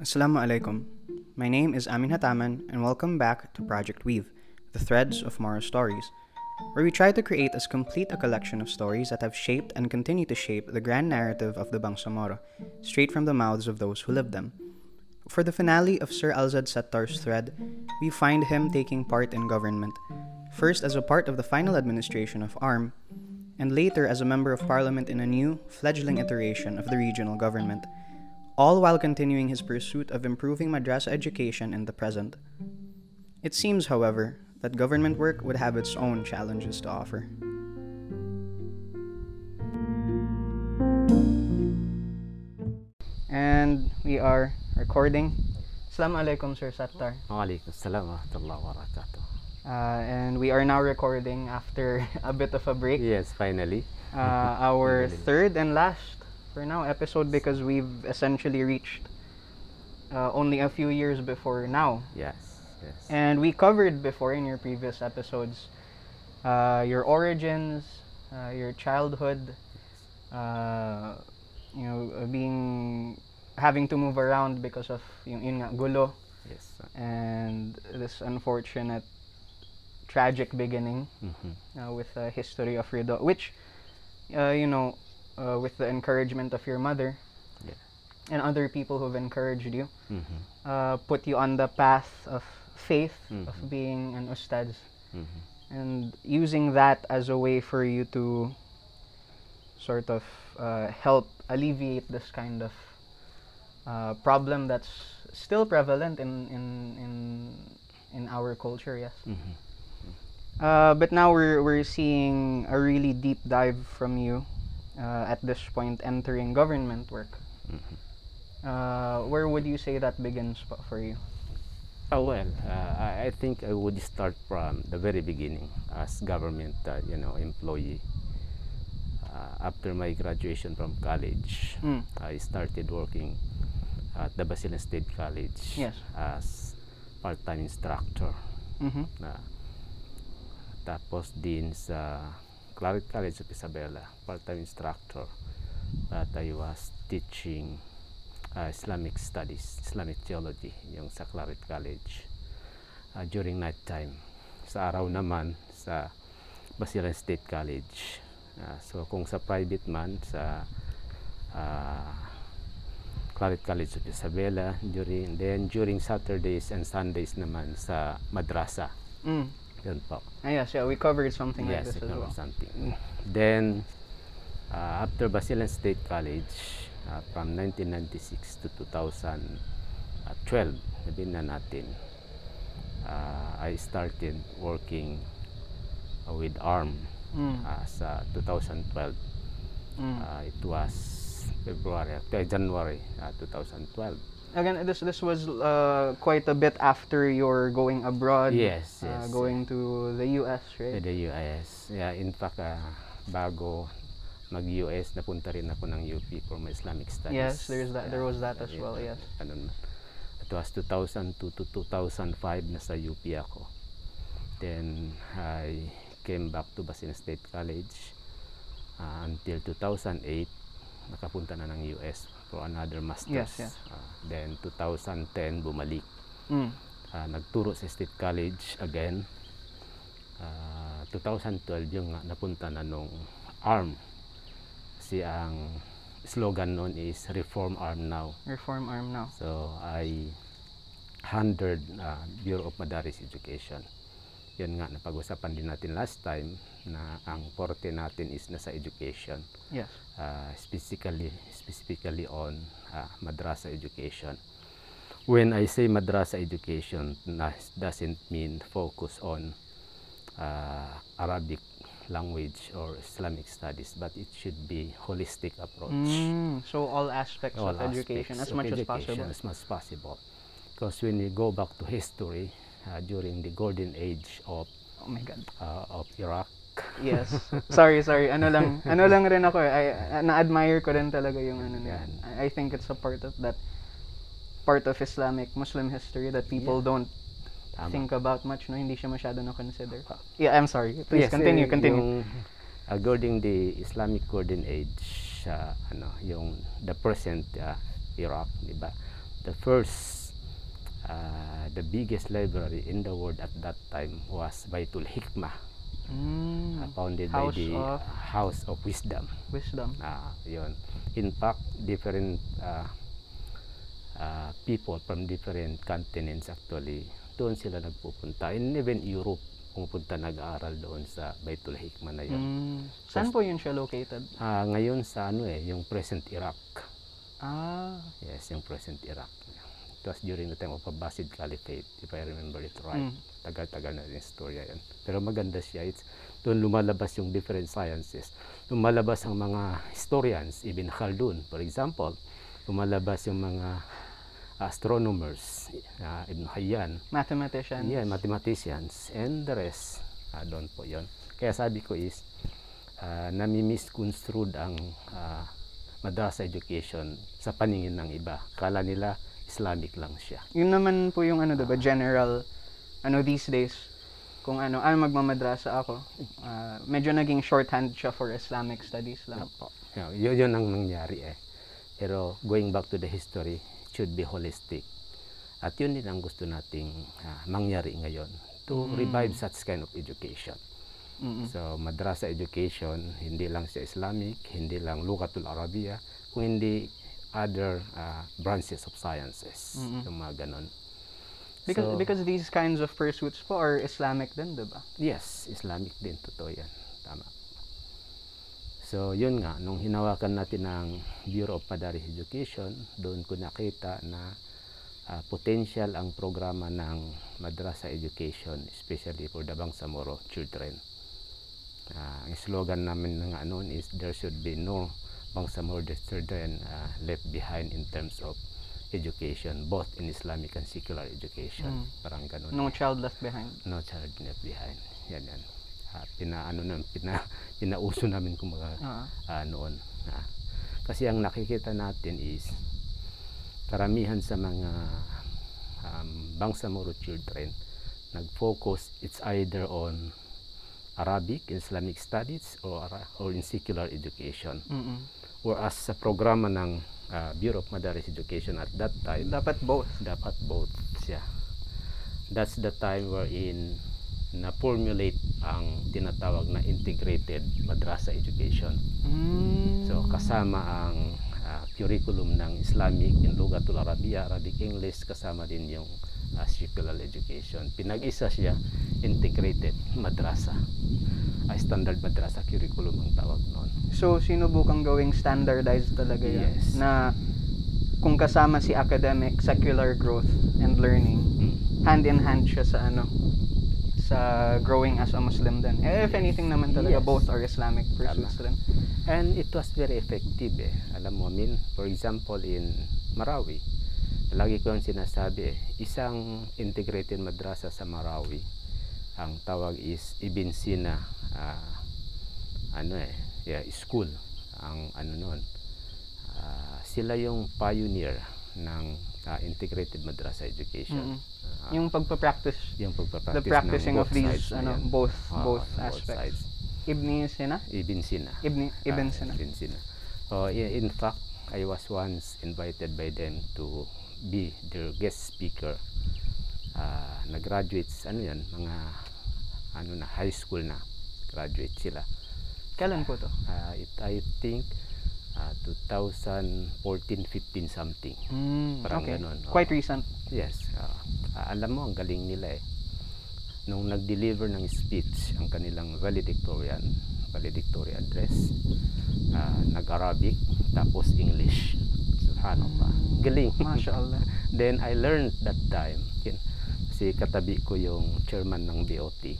Assalamu alaikum. My name is Amin Hataman, and welcome back to Project Weave, the threads of Moro stories, where we try to create as complete a collection of stories that have shaped and continue to shape the grand narrative of the Bangsamoro, straight from the mouths of those who lived them. For the finale of Sir Alzad Sattar's thread, we find him taking part in government, first as a part of the final administration of ARM, and later as a member of parliament in a new, fledgling iteration of the regional government all while continuing his pursuit of improving madrasa education in the present. It seems, however, that government work would have its own challenges to offer. And we are recording. Assalamu alaikum, Sir Sattar. Waalaikum salam wa rahmatullahi wa barakatuh. Uh, and we are now recording after a bit of a break. Yes, finally. Uh, our Finally. third and last, for now, episode because we've essentially reached uh, only a few years before now. Yes, yes. And we covered before in your previous episodes uh, your origins, uh, your childhood, uh, you know, uh, being having to move around because of yung, yun nga, gulo yes. and this unfortunate tragic beginning Mhm. uh, with a history of Rido, which, uh, you know, uh, with the encouragement of your mother Yeah. and other people who've encouraged you, Mhm. uh, put you on the path of faith, of Mhm. being an ustad, Mhm. and using that as a way for you to sort of uh, help alleviate this kind of uh, problem that's still prevalent in in in in our culture. Yes. Mhm. Uh, but now we're we're seeing a really deep dive from you uh, at this point entering government work. Mhm. Uh, where would you say that begins for you? Oh, well, uh, I, I think I would start from the very beginning as government, uh, you know, employee. Uh, after my graduation from college, Mm. I started working at the Basilan State College Yes. as part-time instructor. Mm-hmm. tapos din sa Claret College of Isabela, part-time instructor that I was teaching uh, Islamic studies, Islamic theology, yung sa Claret College uh, during night time. Sa araw naman sa Basilan State College. Uh, so kung sa private man sa uh, Claret College of Isabela during then during Saturdays and Sundays naman sa madrasa Mm. Yun po Ah, yes, yeah, we covered something like yes this it as well. something then uh, after Basilan State College uh, from 1996 to 2012 sabihin na natin uh, I started working uh, with ARM Mm. uh, sa 2012 Mm. uh, it was February uh, January uh, 2012 Again, this this was uh, quite a bit after your going abroad. yes uh, yes going to the US, right? With the US. Yeah, in fact, uh, bago mag-US, napunta rin ako ng UP for my Islamic studies. Yes, there's that. There was that as Yeah, well. yeah, Yes. Ganun. It was 2002 to 2005 nasa UP ako. Then, I came back to Basilan State College uh, until 2008. Nakapunta na ng US for another master's. Yes, yes. Uh, then, 2010, bumalik Mm. ah, nagturo sa State College again. Ah, 2012 yung nga napunta na nung ARM. Kasi ang slogan nun is Reform ARM Now. Reform arm now. So I handled ah, Bureau of Madaris Education. Yun nga, napag-usapan din natin last time na ang forte natin is nasa education. Yes. uh, specifically specifically on uh, madrasa education. When I say madrasa education, doesn't mean focus on uh, Arabic language or Islamic studies, but it should be holistic approach. Mm. So all aspects All of education, aspects as much as possible. as much as possible. Because when you go back to history, uh, during the golden age of Oh my God. uh, of Iraq, Yes. sorry, sorry. Ano lang, ano lang rin ako. eh. I, na-admire ko rin talaga yung ano na. Yan. I, I think it's a part of that part of Islamic Muslim history that people don't tama. think about much, no? Hindi siya masyado na consider. Ah. Yeah, I'm sorry. Please Yes, continue, eh, continue. Yung, according the Islamic Golden Age, uh, ano, yung the present uh, Iraq, di ba? the first, uh, the biggest library in the world at that time was Baitul Hikmah, Mm. uh, founded House by the of- uh, House of Wisdom. Wisdom. Ah, yun. In fact, different uh, uh, people from different continents actually, doon sila nagpupunta. And even Europe, pumupunta nag-aaral doon sa Baitul Hikmah na yun. Mm. Saan po yun siya located? Ah, ngayon sa ano eh, yung present Iraq. Ah. Yes, yung present Iraq. It was during the time of Abbasid Caliphate, if I remember it right. Mm. Tagal-tagal na yung storya yan. Pero maganda siya. It's, doon lumalabas yung different sciences. Lumalabas ang mga historians, Ibn Khaldun, for example. Lumalabas yung mga astronomers, uh, Ibn Hayyan, Mathematician. Yeah, mathematicians and the rest. Ah, doon po yon. Kaya sabi ko is, uh, nami-misconstrued ang ah, madrasa education sa paningin ng iba. Kala nila Islamic lang siya. Yun naman po yung ano, diba, general, ano these days, kung ano, ano magmamadrasa ako, ah, medyo naging shorthand siya for Islamic studies lang. Opo. Yeah, yun, yun ang nangyari eh. Pero going back to the history, it should be holistic. At yun din ang gusto nating ah, mangyari ngayon to revive such kind of education. Mm-mm. So, madrasa education, hindi lang sa Islamic, hindi lang Lugatul Arabiya, kung hindi other uh, branches of sciences. Mm-mm. Yung mga ganon. Because, So, because these kinds of pursuits po are Islamic din, diba? Yes, Islamic din, totoo yan. Tama. So, yun nga, nung hinawakan natin ng Bureau of Madaris Education, doon ko nakita na ah, potential ang programa ng madrasa education, especially for the Bangsamoro children. Ah, ang slogan namin ng ano is there should be no Bangsamoro children ah, left behind in terms of education, both in Islamic and secular education. Mm. Parang ganun. No child left behind. No child left behind. Yan yan. Ah, pinaano na pina pinauso namin kumaga Ah. ah, noon. Ah. Kasi ang nakikita natin is karamihan sa mga um, Bangsamoro children nag-focus it's either on Arabic, Islamic studies or or in secular education. Mm-mm. Whereas sa programa ng ah, Bureau of Madaris Education at that time Dapat both. dapat both siya. That's the time wherein na-formulate ang tinatawag na integrated madrasa education. Mm. So kasama ang ah, curriculum ng Islamic, yung Lugatul Arabiya, Arabic English, kasama din yung ah, secular education. Pinag-isa siya, integrated madrasa. Ah, standard madrasa curriculum ang tawag noon. So, sinubukang gawing standardized talaga yan. Yes. Na kung kasama si academic, secular growth, and learning, Mm. hand in hand siya sa ano, sa growing as a Muslim din. Eh, if anything naman talaga, Yes. both are Islamic pursuits din. And it was very effective eh. Alam mo, I mean, for example, in Marawi, lagi ko yung sinasabi eh, isang integrated madrasa sa Marawi, ang tawag is Ibn Sina, ah, ano eh, yeah, school, ang ano nun. Ah, sila yung pioneer ng ah, integrated madrasa education. Mm-mm. Ah, Yung pagpa-practice, yung pagpapractice the practicing ng of both these, sides ano, both, Ah, both both aspects. sides. Ibni Sina? Ibn Sina. Ibn Ah, Sina. Ibn Sina. Oh, i- in fact, I was once invited by them to be their guest speaker. Ah, na-graduates, ano yan, mga ano na, high school na graduate sila. Kailan po to? Ah, it, I think ah, 2014-15 something. Mm, Parang okay. ganun, oo. Quite recent. Yes. ah, alam mo, ang galing nila eh. Nung nag-deliver ng speech, ang kanilang valedictorian, valedictory address, ah, nag-Arabic, tapos English. Subhanallah. Galing. Masya Allah. Then I learned that time, yun, kasi katabi ko yung chairman ng BOT.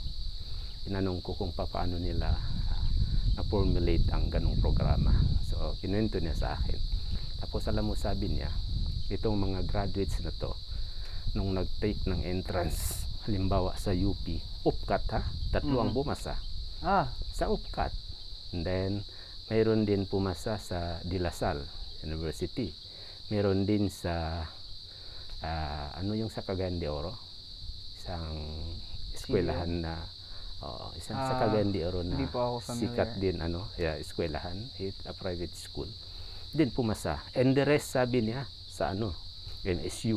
Tinanong ko kung paano nila ah, na-formulate ang ganong programa. So, kinuwento niya sa akin. Tapos alam mo, sabi niya, itong mga graduates na to, nung nag-take ng entrance, halimbawa sa UP, UPCAT ha, tatlo ang Mhm. bumasa Ah, sa UPCAT. And then, mayroon din pumasa sa De La Salle University. Meron din sa, ah, ano yung sa Cagayan de Oro? Isang eskwelahan na, oo, isang sa Ah, Cagayan de Oro na sikat din, ano, yeah, eskwelahan, it, a private school. Din pumasa. And the rest, sabi niya, sa ano, MSU.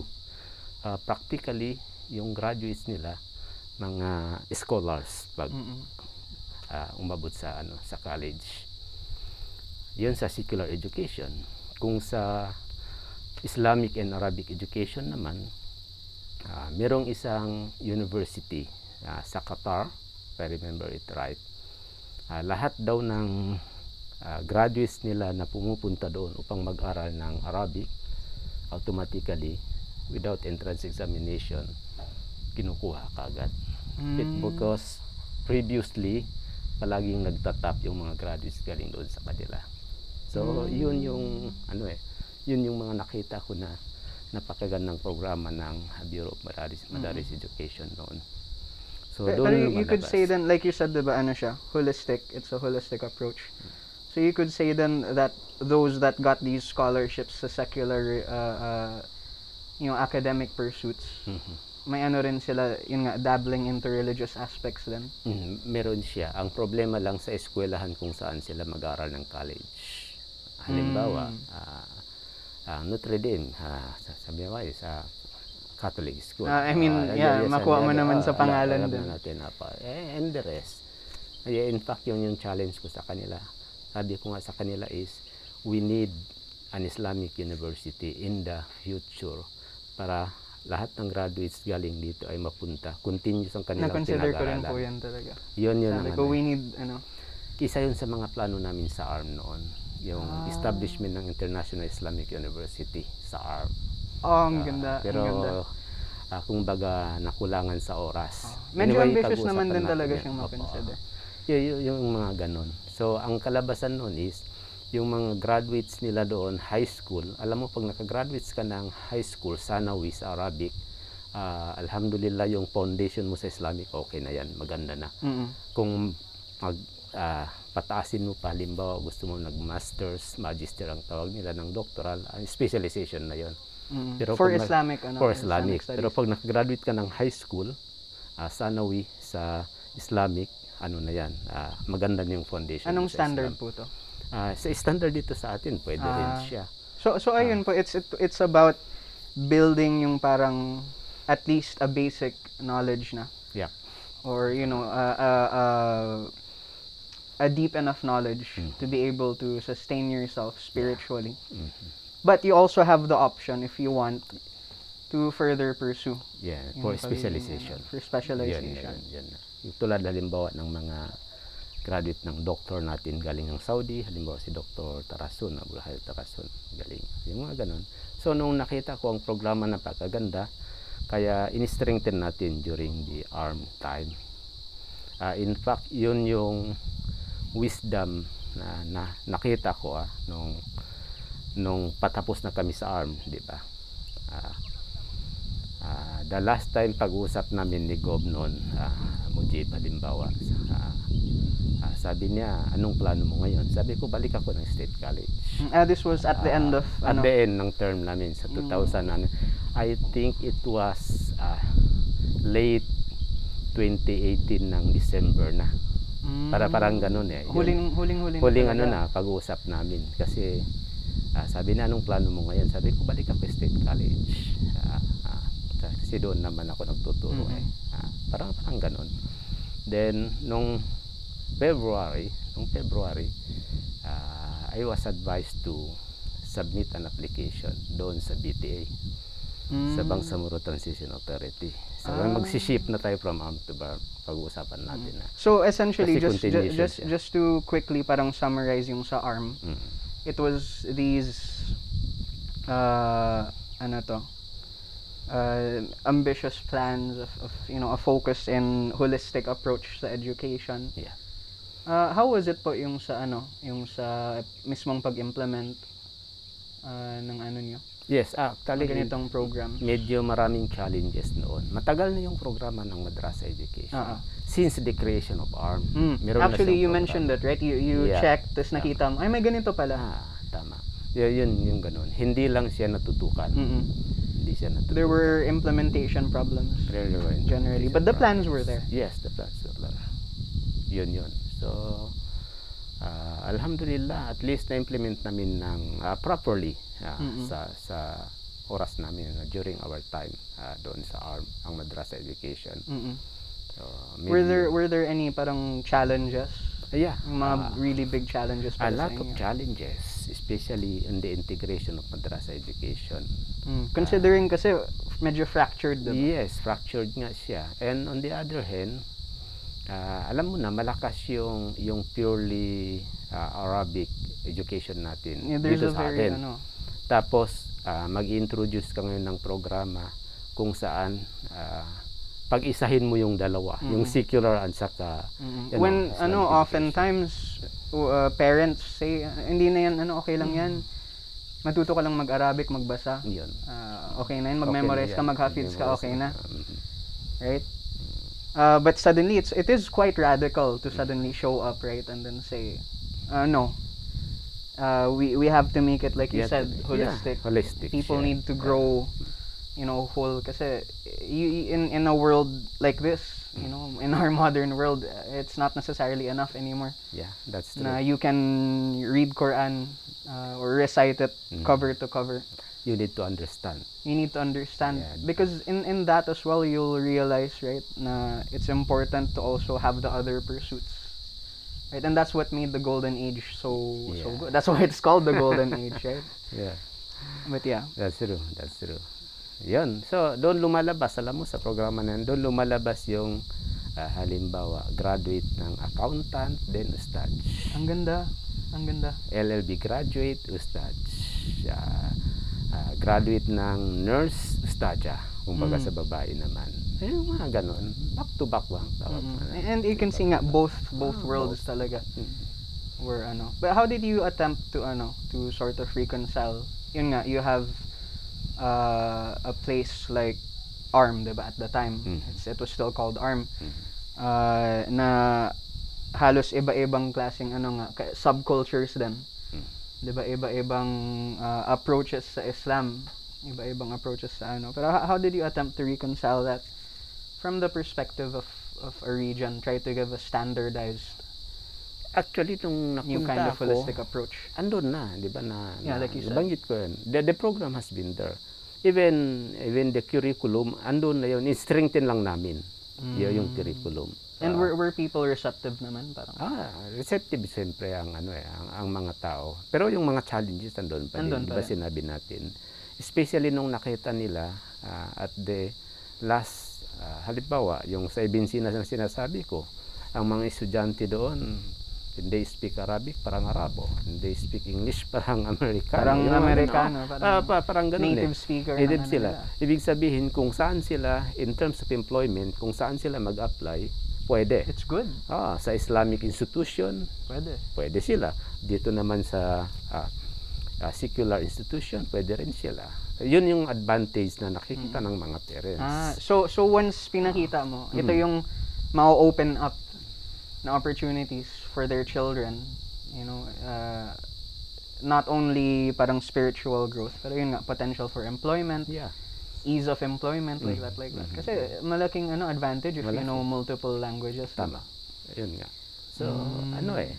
Ah, practically, yung graduates nila, mga scholars pag ah, umabot sa ano sa college. Yun sa secular education. Kung sa Islamic and Arabic education naman, ah, merong isang university ah, sa Qatar, if I remember it right. Ah, lahat daw ng ah, graduates nila na pumupunta doon upang mag-aral ng Arabic, automatically, without entrance examination, kinukuha kaagad. It Mm. because previously palaging nagtatap yung mga graduates galing doon sa kanila. So, Mm. yun yung ano eh, yun yung mga nakita ko na napakagandang programa ng Bureau of Madaris, Madaris Education noon. So, Pe- doon Pero you, you could say then, like you said, diba, ano siya, holistic. It's a holistic approach. So you could say then that those that got these scholarships sa secular, uh, uh, you know, academic pursuits, Mhm. may ano rin sila, yun nga, dabbling into religious aspects then. Mhm, meron siya. Ang problema lang sa eskwelahan kung saan sila mag-aral ng college. Halimbawa, Mm. ah, ah, Notre Dame, sa, sabi mo sa Catholic school. Ah, I mean, yeah, makuha mo naman sa alam- pangalan din. na natin apa. Eh, and the rest. Yeah, in fact, yun yung challenge ko sa kanila. Sabi ko nga sa kanila is, we need an Islamic university in the future para lahat ng graduates galing dito ay mapunta. Continuous ang kanilang Na-consider ko rin po yan talaga. Yun yun Sabi ko, ano we need, ano, Isa yun sa mga plano namin sa ARM noon. Yung Ah. establishment ng International Islamic University sa ARM. oh, ang Ah, ganda, pero ang ganda. ah, kung baga nakulangan sa oras. Medyo Anyway, ambitious naman din talaga yan. siyang Opo. makonsider. Y- y- yung mga ganon. So, ang kalabasan noon is, yung mga graduates nila doon, high school, alam mo, pag nakagraduates ka ng high school, sanawi sa Arabic, ah, alhamdulillah, yung foundation mo sa Islamic, okay na yan, maganda na. Mm-mm. Kung mag, ah, pataasin mo pa, halimbawa, gusto mo nag-masters, magister ang tawag nila, ng doctoral, ah, specialization na yon Mm. Pero For Islamic, ano? for Islamic. Pero studies. pag nakagraduate ka ng high school, ah, sanawi sa Islamic, ano na yan, ah, maganda na yung foundation. Anong standard Islam. po to? Ah, sa standard dito sa atin, pwede rin Ah. siya. So, so ayun po, it's, it, it's about building yung parang at least a basic knowledge na. Yeah. Or, you know, uh, uh, uh, a deep enough knowledge Mm. to be able to sustain yourself spiritually. Mhm. But you also have the option if you want to further pursue Yeah, for specialization. for specialization. yan, yan. Yung tulad halimbawa ng mga graduate ng doktor natin galing ng Saudi, halimbawa si Dr. Tarasun, Abulahil Tarasun, galing. Yung mga ganun. So, nung nakita ko ang programa na pagkaganda, kaya in-strengthen natin during the arm time. Ah, in fact, yun yung wisdom na, na nakita ko ah, nung, nung patapos na kami sa arm, di ba? Ah, Ah, the last time pag-usap namin ni Gob noon, ah, Mujib halimbawa, ah, ah, sabi niya, anong plano mo ngayon? Sabi ko, balik ako ng State College. Mm, ah, this was at the end of, At ano, the end ng term namin sa 2000, ano, I think it was ah, late 2018 ng December na. Mm, Para parang ganun eh. Yun. huling, huling, huling, Huling ano na, pag-uusap namin. Kasi ah, sabi na, anong plano mo ngayon? Sabi ko, balik ako State College. Ah, ah, kasi doon naman ako nagtuturo Mhm. eh. Ah, parang, parang ganun. Then, nung February, nung February, ah, I was advised to submit an application doon sa BTA, sa Mm. Bangsamoro Transition Authority. So, Ah. magsiship na tayo from arm to bar pag-uusapan natin na. So essentially, Kasi just ju- just just to quickly parang summarize yung sa ARM, Mm. it was these uh, ano to, uh, ambitious plans of, of you know a focus in holistic approach sa education. Yeah. Uh, how was it po yung sa ano, yung sa mismong pag-implement uh, ng ano niyo? Yes, ah, actually, ganitong program. medyo maraming challenges noon. Matagal na yung programa ng Madrasa Education. Ah, ah. Since the creation of ARM. Mm. meron Actually, you siyang mentioned that, right? You you Yeah. checked, tapos nakita mo, ay may ganito pala. Ah, tama. Y- yun, yung ganun. Hindi lang siya natutukan. Mm-mm. Hindi siya natutukan. There were implementation problems. Really were generally, but the plans problems. were there. Yes, the plans were there. Yun, yun. So, ah, alhamdulillah, at least na-implement namin ng ah, properly ah, Mm-mm. sa sa oras namin uh, during our time uh, doon sa ARM, ang Madrasa Education. Mm-mm. So, Were there were there any parang challenges? yeah, mga uh, really big challenges a para lot of challenges, especially in the integration of Madrasa Education. Mm. Considering kasi medyo fractured, diba? Yes, fractured nga siya. And on the other hand, ah, alam mo na malakas yung yung purely ah, Arabic education natin Yeah, there's dito a sa very, atin. ano, Tapos ah, mag-introduce ka ngayon ng programa kung saan ah, pag-isahin mo yung dalawa, yung Mm. secular at saka mm. know, when, Islamic ano, oftentimes, uh, parents say, "Ah, hindi na yan, ano, okay lang yan. Matuto ka lang mag-Arabic, magbasa. yun. Ah, okay na yan, Okay mag-memorize ka, yan. mag-hafiz ka, okay na. Mm. right? Uh, but suddenly, it's it is quite radical to suddenly show up, right, and then say, uh, no. Uh, we we have to make it like you Yeah, said, yeah, holistic. holistic People siya. need to grow, you know, whole. You, you- in in a world like this, you know, in our modern world, it's not necessarily enough anymore. Yeah, that's true. Na you can read Quran uh, or recite it Mm. cover to cover. you need to understand. you need to understand Yeah. because in in that as well you'll realize right na it's important to also have the other pursuits right and that's what made the golden age so so Yeah. good that's why it's called the golden age right Yeah. but yeah That's true, that's true. Yun. So, doon lumalabas, alam mo, sa programa na yun, doon lumalabas yung ah, halimbawa, graduate ng accountant, then ustad. ang ganda ang ganda LLB graduate, ustad. Ah, ah, graduate ng nurse, ustadya. Kumbaga Mm. sa babae naman. Eh, mga ganon. Back to back ba? Tawag na. and you can see nga both both Ah, worlds both. talaga Mm. were ano but how did you attempt to ano to sort of reconcile yun nga you have uh, a place like ARM diba at the time Mm. it's, it was still called ARM Mm. uh, na halos iba-ibang klaseng ano nga subcultures din Mm. 'di ba iba-ibang uh, approaches sa Islam iba-ibang approaches sa ano pero how, how did you attempt to reconcile that from the perspective of of a region try to give a standardized Actually, nung new napunta kind of ako, holistic approach andun na, di ba na, Yeah, na like you said. nabanggit ko yun. The, the program has been there. Even even the curriculum, andun na yun. In-strengthen lang namin. Yun yung curriculum. Mm. and Ah, were, were people receptive naman parang Ah, receptive siyempre ang ano eh, ang, ang mga tao. Pero yung mga challenges andun pa Andun din, di ba rin. sinabi natin. Especially nung nakita nila ah, at the last ah, halimbawa, yung sa Ibinsi na sinasabi ko, ang mga estudyante doon, they speak Arabic, parang Arabo. They speak English, parang Amerikano. Parang Yung Amerikano, ganun. parang Ah, pa- parang ganun native eh. speaker Native ng ano sila. nila. Ibig sabihin, kung saan sila, in terms of employment, kung saan sila mag-apply, pwede. it's good Ah, sa Islamic institution, pwede pwede sila. Dito naman sa ah, ah, secular institution, pwede rin sila. Yun yung advantage na nakikita ng mga parents. Ah, so so once pinakita mo, ito Mm. yung ma-open up na opportunities for their children, you know, uh, not only parang spiritual growth, pero yun nga potential for employment, yeah. ease of employment like Mm. that like that. Mhm. Kasi malaking ano advantage if you Malaki. know multiple languages. Tama. Yun nga. So, Mm. ano eh,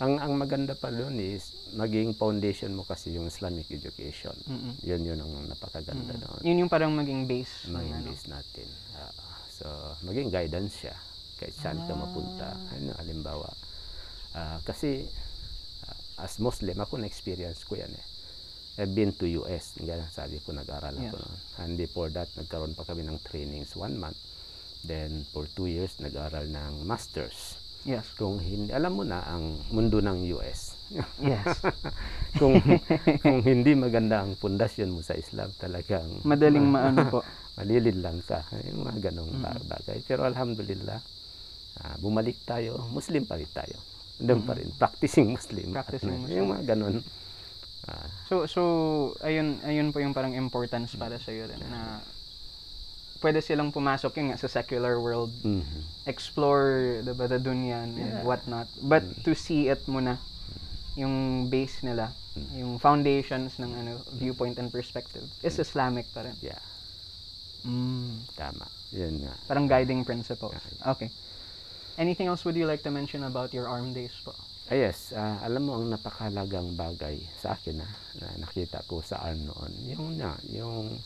ang ang maganda pa doon is maging foundation mo kasi yung Islamic education. Mm-mm. Yun yun ang napakaganda Mm. doon. Yun yung parang maging base. ng Maging ano. base natin. Ah, so, maging guidance siya kahit saan ka mapunta. Ah. Ano, halimbawa. Ah, kasi, ah, as Muslim, ako na-experience ko yan eh. I've been to US, nga sabi ko, nag-aral ako Yes. noon. And before that, nagkaroon pa kami ng trainings one month. Then, for two years, nag-aral ng masters. Yes. Kung hindi, alam mo na ang mundo ng US. Yes. kung, kung hindi maganda ang pundasyon mo sa Islam, talagang Madaling maano po. malilid lang ka. Yung mga ganong ba- bagay. Pero alhamdulillah, ah, bumalik tayo, Muslim pa rin tayo. Doon pa rin, practicing Muslim. Practicing Muslim. Yung mga ganon. Ah, So so ayun ayun po yung parang importance para sa iyo rin na pwede silang pumasok yun nga sa secular world, mhm. explore the the dunya and Yeah. whatnot. But to see it muna yung base nila, yung foundations ng ano viewpoint and perspective is Islamic pa rin. Yeah, Mm. tama. Yun nga. Parang guiding principles. Okay. Anything else would you like to mention about your arm days po? Ah, yes, ah, alam mo ang napakalagang bagay sa akin na, na nakita ko sa ARM noon, yung na, yung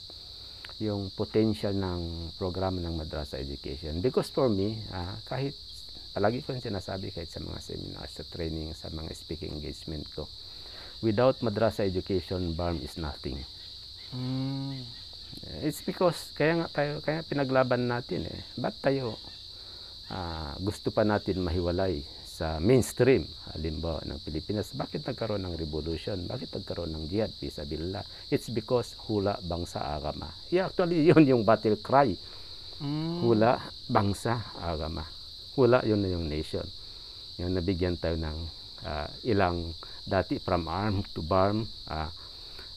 yung potential ng programa ng Madrasa Education. Because for me, ah, kahit palagi ko yung sinasabi kahit sa mga seminars, sa training, sa mga speaking engagement ko, without Madrasa Education, BARM is nothing. Mm. It's because kaya nga tayo kaya pinaglaban natin eh. Ba't tayo ah, gusto pa natin mahiwalay sa mainstream. Halimbawa ng Pilipinas bakit nagkaroon ng revolution? Bakit nagkaroon ng jihad fisabilillah it's because hula bangsa agama yeah, actually yun yung battle cry. Mm. hula bangsa agama hula yun na yung nation. Yung nabigyan tayo ng ah, ilang dati from arm to barm ah,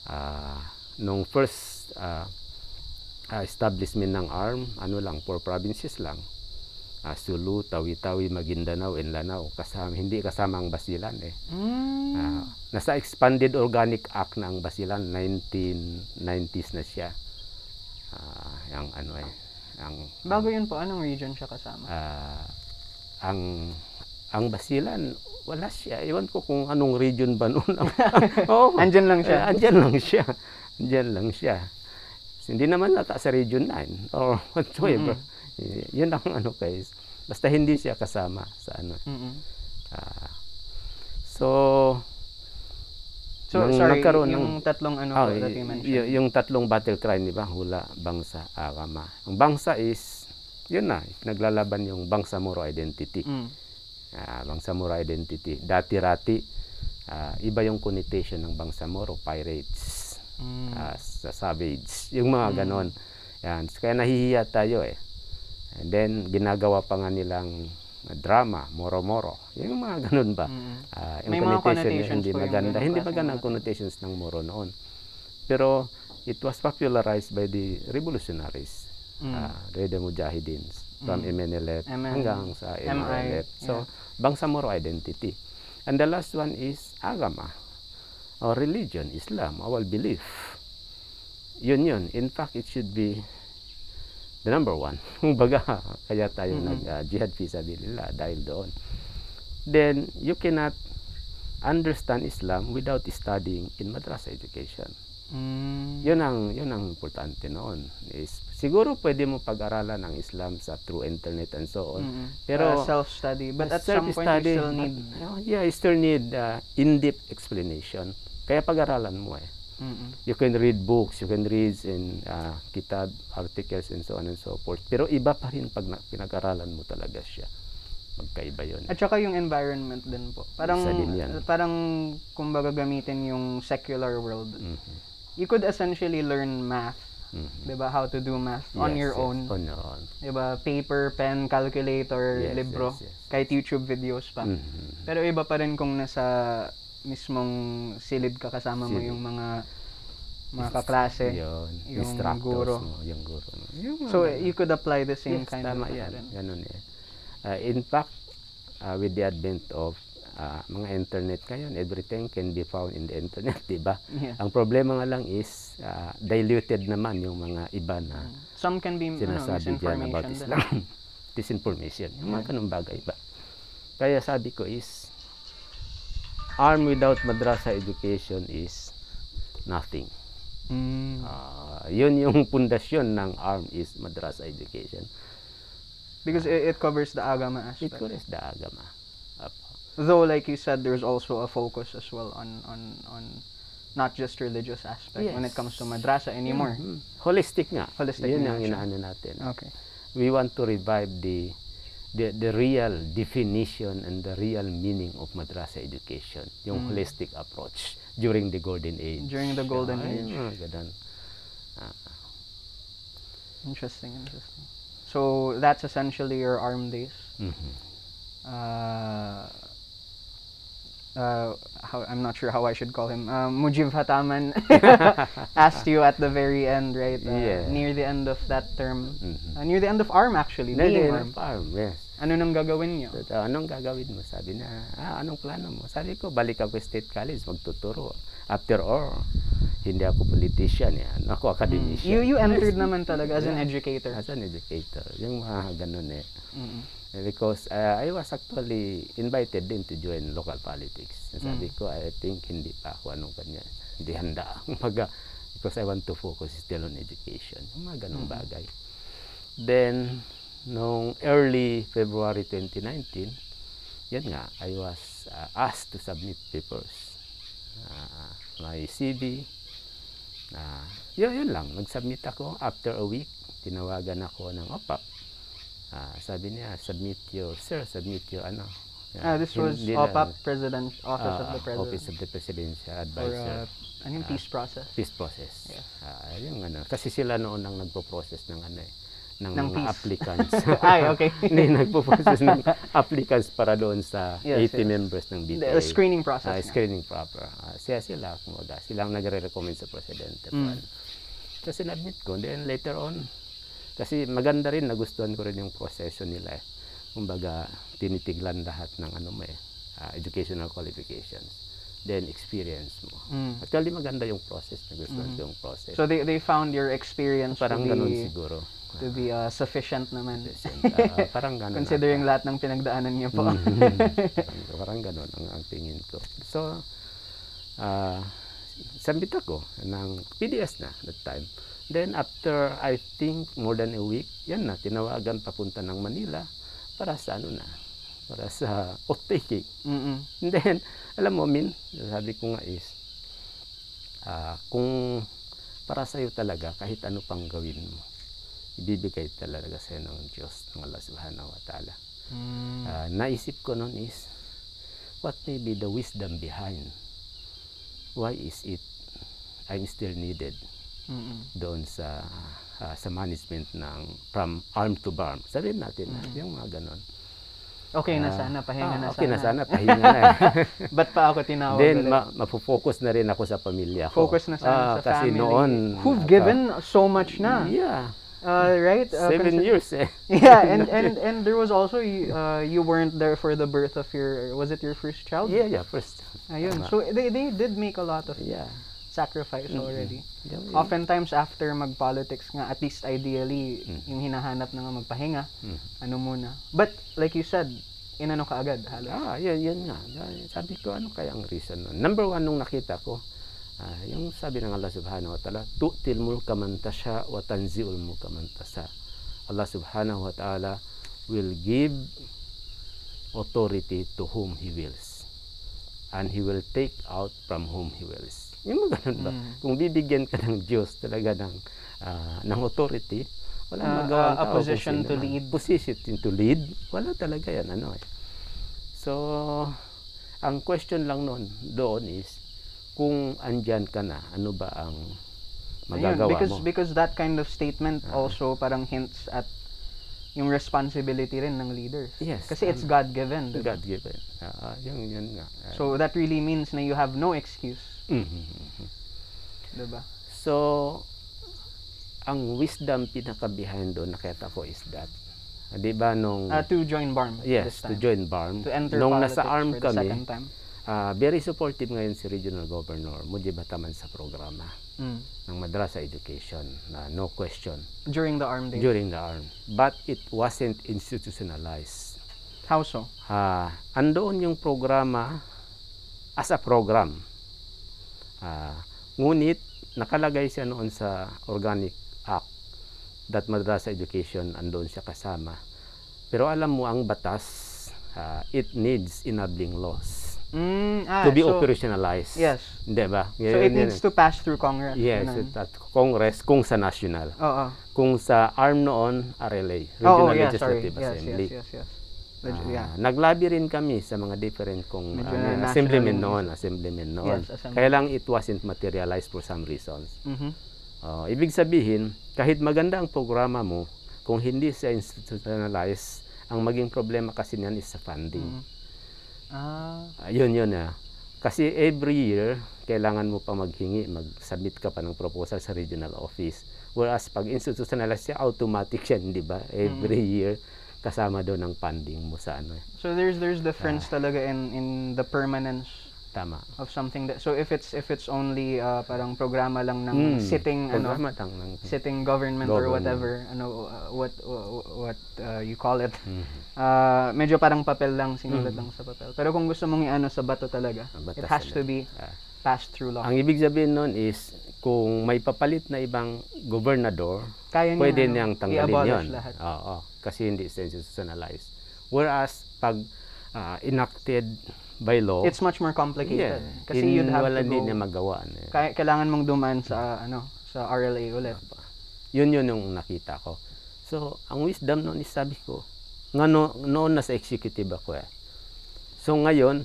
ah, nung first ah, ah, establishment ng ARM, ano lang, four provinces lang. Ah, Sulu, Tawi-Tawi, Maguindanao, and Lanao. Kasama, hindi kasama ang Basilan eh. Mm. Ah, nasa Expanded Organic Act na ang Basilan, 1990s na siya. Ah, ang ano eh, ang Bago yun po, anong region siya kasama? ah, ang ang Basilan, wala siya. Iwan ko kung anong region ba noon. Oo. Andyan lang siya. Eh, andyan lang siya. Andyan lang siya. Hindi naman nata sa Region 9 or whatsoever. Eh, Yun ang ano guys. Basta hindi siya kasama sa ano. Mm-mm. Ah, so, So, nung sorry, nagkaroon yung ng- tatlong ano po that you mentioned. y- yung tatlong battle cry, di ba? Hula, bangsa, agama. Ang bangsa is, yun na, naglalaban yung Bangsamoro identity. Mm. Ah, Bangsamoro identity. Dati-rati, ah, iba yung connotation ng Bangsamoro, pirates. Mm. sa savage. Yung mga ganon. Yan. Kaya nahihiya tayo eh. And then, ginagawa pa nga nilang drama, moro-moro. Yung mga ganon ba? Mm. Ah, yung May mga connotations hindi maganda. Hindi maganda ang connotations ng moro noon. Pero, it was popularized by the revolutionaries. Mm. Ah, Reda Mujahideen from MNLF MN, hanggang sa MRLF. So, yeah. Bangsamoro identity. And the last one is Agama. Our religion, Islam, our belief. Yun yun. In fact, it should be the number one. Kumbaga, kaya tayo nag-jihad fisabilillah dahil doon. Then, you cannot understand Islam without studying in madrasa education. Mm. Yun ang yun ang importante noon. Is siguro pwede mo pag-aralan ang Islam sa through internet and so on. Mm-mm. Pero Uh, self-study. But at some point, you self-study, still need... oh, yeah, you still need uh, in-depth explanation. Kaya pag-aralan mo eh. Mm-mm. You can read books, you can read in uh, kitab, articles, and so on and so forth. Pero iba pa rin pag na- pinag-aralan mo talaga siya. Magkaiba yun. At saka yung environment din po. Parang, Isa din yan. parang kumbaga gamitin yung secular world. Mhm. You could essentially learn math. Mhm. 'di ba How to do math on Yes, your yes, own. On your own. 'di ba Paper, pen, calculator, Yes, libro. yes, yes. Kahit YouTube videos pa. Mhm. Pero iba pa rin kung nasa mismong silid ka kasama mo Silid. yung mga mga kaklase. Yun. yung guro. mo, yung guro mo. Yung So you could apply the same yes, kind tama of yan. Ganun eh. Uh, in fact, uh, with the advent of uh, mga internet ngayon, everything can be found in the internet, di ba? Yeah. Ang problema nga lang is uh, diluted naman yung mga iba na Some can be ano, sinasabi dyan about. Islam. Disinformation. Yung mga ganun bagay ba? Kaya sabi ko is, arm without madrasa education is nothing. Mm. Ah, yun yung pundasyon ng ARM is madrasa education. Because it, it covers the agama It aspect. covers the agama. Apo. Though like you said there's also a focus as well on on on not just religious aspect when it Yes. comes to madrasa anymore. Mm. Holistic nga. Holistic Yun nga ang inaano natin. Okay. We want to revive the the the real definition and the real meaning of madrasa education, yung Mm. holistic approach during the golden age. During the golden Ay, age. mga ganun. Interesting, interesting. So that's essentially your arm days. Mhm. Uh, uh, how, I'm not sure how I should call him. Uh, Mujib Hataman asked you at the very end, right? Uh, Yeah. Near the end of that term. Mhm. Uh, near the end of ARM, actually. Hindi, being hindi, ARM. farm, yes. Ano nang gagawin niyo? So, anong gagawin mo? Sabi na, ah, anong plano mo? Sabi ko, balik ako State College, magtuturo. After all, hindi ako politician yan. Ako academician. You you entered naman talaga as an Yeah. educator. As an educator. Yung mga ganun eh. Mm-mm. Because uh, I was actually invited din to join local politics. Sabi ko, I think hindi pa ako anong kanya. Hindi handa. Maga, because I want to focus still on education. Yung mga ganong bagay. Then, nung early February 2019, yan nga, I was uh, asked to submit papers. Uh, my CV. Uh, yun, yun lang. Nag-submit ako. After a week, tinawagan ako ng OPAP. Ah, sabi niya, submit your, sir, submit your ano. Ah, this was na- OPAP, President, Office of ah, the President. Office of the Presidential or Advisor. uh, ano yung peace process? peace process. Yes. Ah, yung ano, kasi sila noon ang nagpo-process ng ano eh, ng, Ng mga peace. applicants. Ay, okay. Hindi, nagpo-process ng applicants para doon sa Yes, 80 yes. members ng BTA. The screening process. Ah, nga. screening proper. Ah, siya sila, kumaga, sila ang nagre-recommend sa presidente. Mm. So, sinadmit ko. Then later on, kasi maganda rin, nagustuhan ko rin yung proseso nila eh. Kumbaga, tinitiglan lahat ng ano mo eh, ah, educational qualifications. Then, experience mo. Mm. Actually, maganda yung process. Nagustuhan ko yung process. So they they found your experience parang to ganun be, siguro. to be uh, sufficient naman. Ah, parang ganun. Considering lahat ng pinagdaanan niyo po. parang, parang ganun ang, ang tingin ko. So, ah submit ako ng PDS na that time. Then after I think more than a week, yan na, tinawagan papunta ng Manila para sa ano na, para sa oath-taking. Mm-mm. And then, alam mo, Min, sabi ko nga is, ah, kung para sa'yo talaga, kahit ano pang gawin mo, ibibigay talaga sa'yo ng Diyos, ng Allah subhanahu wa ta'ala. Mm. Ah, naisip ko noon is, what may be the wisdom behind? Why is it I'm still needed Mm-mm. doon sa ah, sa management ng from arm to barm. Sabihin natin, na, yung mga ganon. Okay na Ah, sana, pahinga ah, na okay sana. na sana, pahinga na. Ba't pa ako tinawag Then, ulit? ma- mapofocus na rin ako sa pamilya ko. Focus na sana Ah, sa kasi family. noon, Who've ah, given so much na. Yeah, Uh, right? Uh, seven years eh. Yeah, and, and, and there was also, uh, you weren't there for the birth of your, was it your first child? Yeah, yeah, first. Ayun. So, they, they did make a lot of Yeah. Sacrifice already. Yung- Oftentimes, after mag-politics nga, at least ideally, Mm. yung hinahanap na nga magpahinga, Mm. ano muna. But, like you said, inano ka agad, halos. Ah, yun, yun nga. Sabi ko, ano kaya ang reason? Number one, nung nakita ko, ah, yung sabi ng Allah subhanahu wa ta'ala, tu'til mulka man tasha wa tanzi'ul mulka man tasha. Allah subhanahu wa ta'ala will give authority to whom He wills. And He will take out from whom He wills. Yung mga ganun ba? Mm. Kung bibigyan ka ng Diyos talaga ng, ah, ng authority, wala Ah, magawa a tao position to lead. Position to lead, wala talaga yan. Ano eh. So, ang question lang noon doon is, kung andyan ka na, ano ba ang magagawa Ayun, because, mo? Because that kind of statement Ah. also parang hints at yung responsibility rin ng leaders. Yes. Kasi it's God-given. diba? God given. Ah, yung yun nga. Ah, So, that really means na you have no excuse. Mhm. Diba? So, ang wisdom pinaka-behind doon nakita ko is that, di ba nung, Uh, to join BARM yes, to join BARM, To enter nung politics nasa ARM for the kami, second time. ah, very supportive ngayon si Regional Governor Mujib Bataman sa programa Mm. ng Madrasa Education, na no question, During the armed days. during the ARM. But it wasn't institutionalized. How so? Ah, andoon yung programa as a program. Ah, ngunit nakalagay siya noon sa Organic Act that Madrasa Education andoon siya kasama. Pero alam mo ang batas, ah, it needs enabling laws Mm, ah, to be so, operationalized. Yes. Hindi ba? So, it needs to pass through Congress. Yes, it- at Congress kung sa national. Oo. Kung sa ARM noon, RLA, Regional yeah, sorry. Legislative Yes, Assembly. yes, yes, yes. Leg- Ah, yeah. Naglabi rin kami sa mga different kong Medyo ano, na assemblymen noon, assemblymen noon. Yes, assembly. Kaya lang it wasn't materialized for some reasons. Mhm. Ah, ibig sabihin, kahit maganda ang programa mo, kung hindi siya institutionalized, ang maging problema kasi niyan is sa funding. Mhm. Ah, Ah, yun yun ah. Kasi every year, kailangan mo pa maghingi, mag-submit ka pa ng proposal sa regional office. Whereas pag institutionalized siya, automatic yan, di ba? Every year, kasama doon ang funding mo sa ano eh. So there's there's difference talaga in in the permanence Tama. of something that so if it's if it's only uh, parang programa lang ng Mm, sitting ano lang ng sitting government, or Government. whatever ano uh, what uh, what uh, you call it Mhm. uh, medyo parang papel lang sinulat lang sa papel pero kung gusto mong iano sa bato talaga batas it has to be Ah. passed through law Ang ibig sabihin nun is kung may papalit na ibang gobernador, kaya niyang, pwede ano, niyang tanggalin yon. lahat Oo, kasi hindi institutionalized. Whereas pag ah, enacted by law, it's much more complicated yeah, kasi in- you'd have wala to go niya magawa. eh. kaya, kailangan mong dumaan sa ano sa RLA ulit Yun yun yung nakita ko. So, ang wisdom noon is sabi ko, nga no, noon nasa executive ako eh. So ngayon,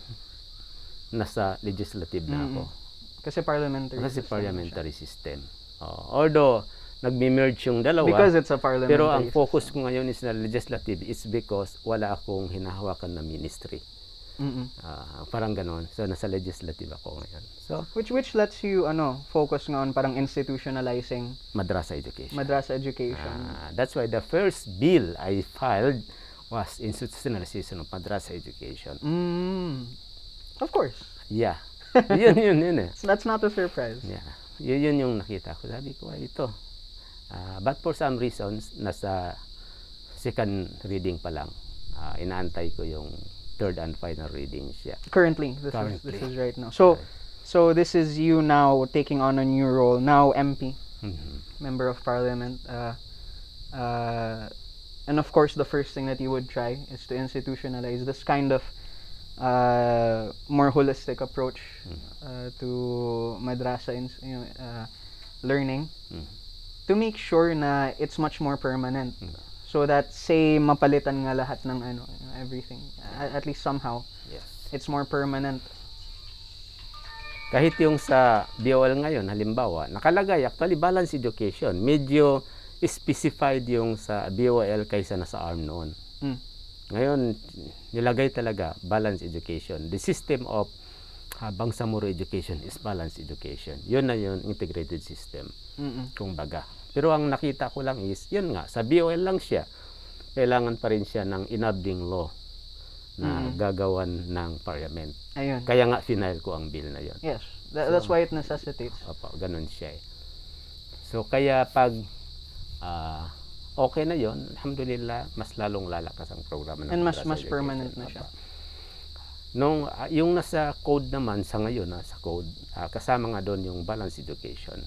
nasa legislative na ako. kasi parliamentary Kasi system siya. parliamentary system. Oo. although, nagme-merge yung dalawa. because it's a parliamentary pero ang focus ko ngayon is na legislative is because wala akong hinahawakan na ministry. Mm-mm. Ah, parang ganon. So, nasa legislative ako ngayon. So, which which lets you ano focus nga on parang institutionalizing madrasa education. madrasa education Ah, that's why the first bill I filed was institutionalization of madrasa education. mm. of course Yeah. yun, yun, yun eh. So that's not a surprise Yeah. Yun, yun yung nakita ko. Sabi ko, ay, ito. Ah, but for some reasons, nasa second reading pa lang. Ah, inaantay ko yung third and final reading siya. currently this is Currently. this is right now so so this is you now taking on a new role now MP Mhm. member of parliament uh, uh, and of course the first thing that you would try is to institutionalize this kind of uh, more holistic approach uh, to madrasa in, you know, uh, learning Mhm. To make sure na it's much more permanent so that say mapalitan nga lahat ng ano everything at, at least somehow Yes. it's more permanent Kahit yung sa BOL ngayon, halimbawa, nakalagay actually balance education. Medyo specified yung sa BOL kaysa na sa ARM noon. Mm. Ngayon, nilagay talaga balance education. The system of uh, Bangsamoro education is balance education. Yun na yun, integrated system. Mm-mm. kumbaga. Pero ang nakita ko lang is, yun nga, sa BOL lang siya. Kailangan pa rin siya ng enabling law na gagawan ng parliament. ayun Kaya nga final ko ang bill na yun. yes Tha- that's why it necessitates Opo, ganun siya eh. So kaya pag ah, okay na yon, alhamdulillah, mas lalong lalakas ang programa ng and mas mas permanent na siya Opo. Nung ah, yung nasa code naman sa ngayon, ah, sa code, ah, kasama nga doon yung balance education.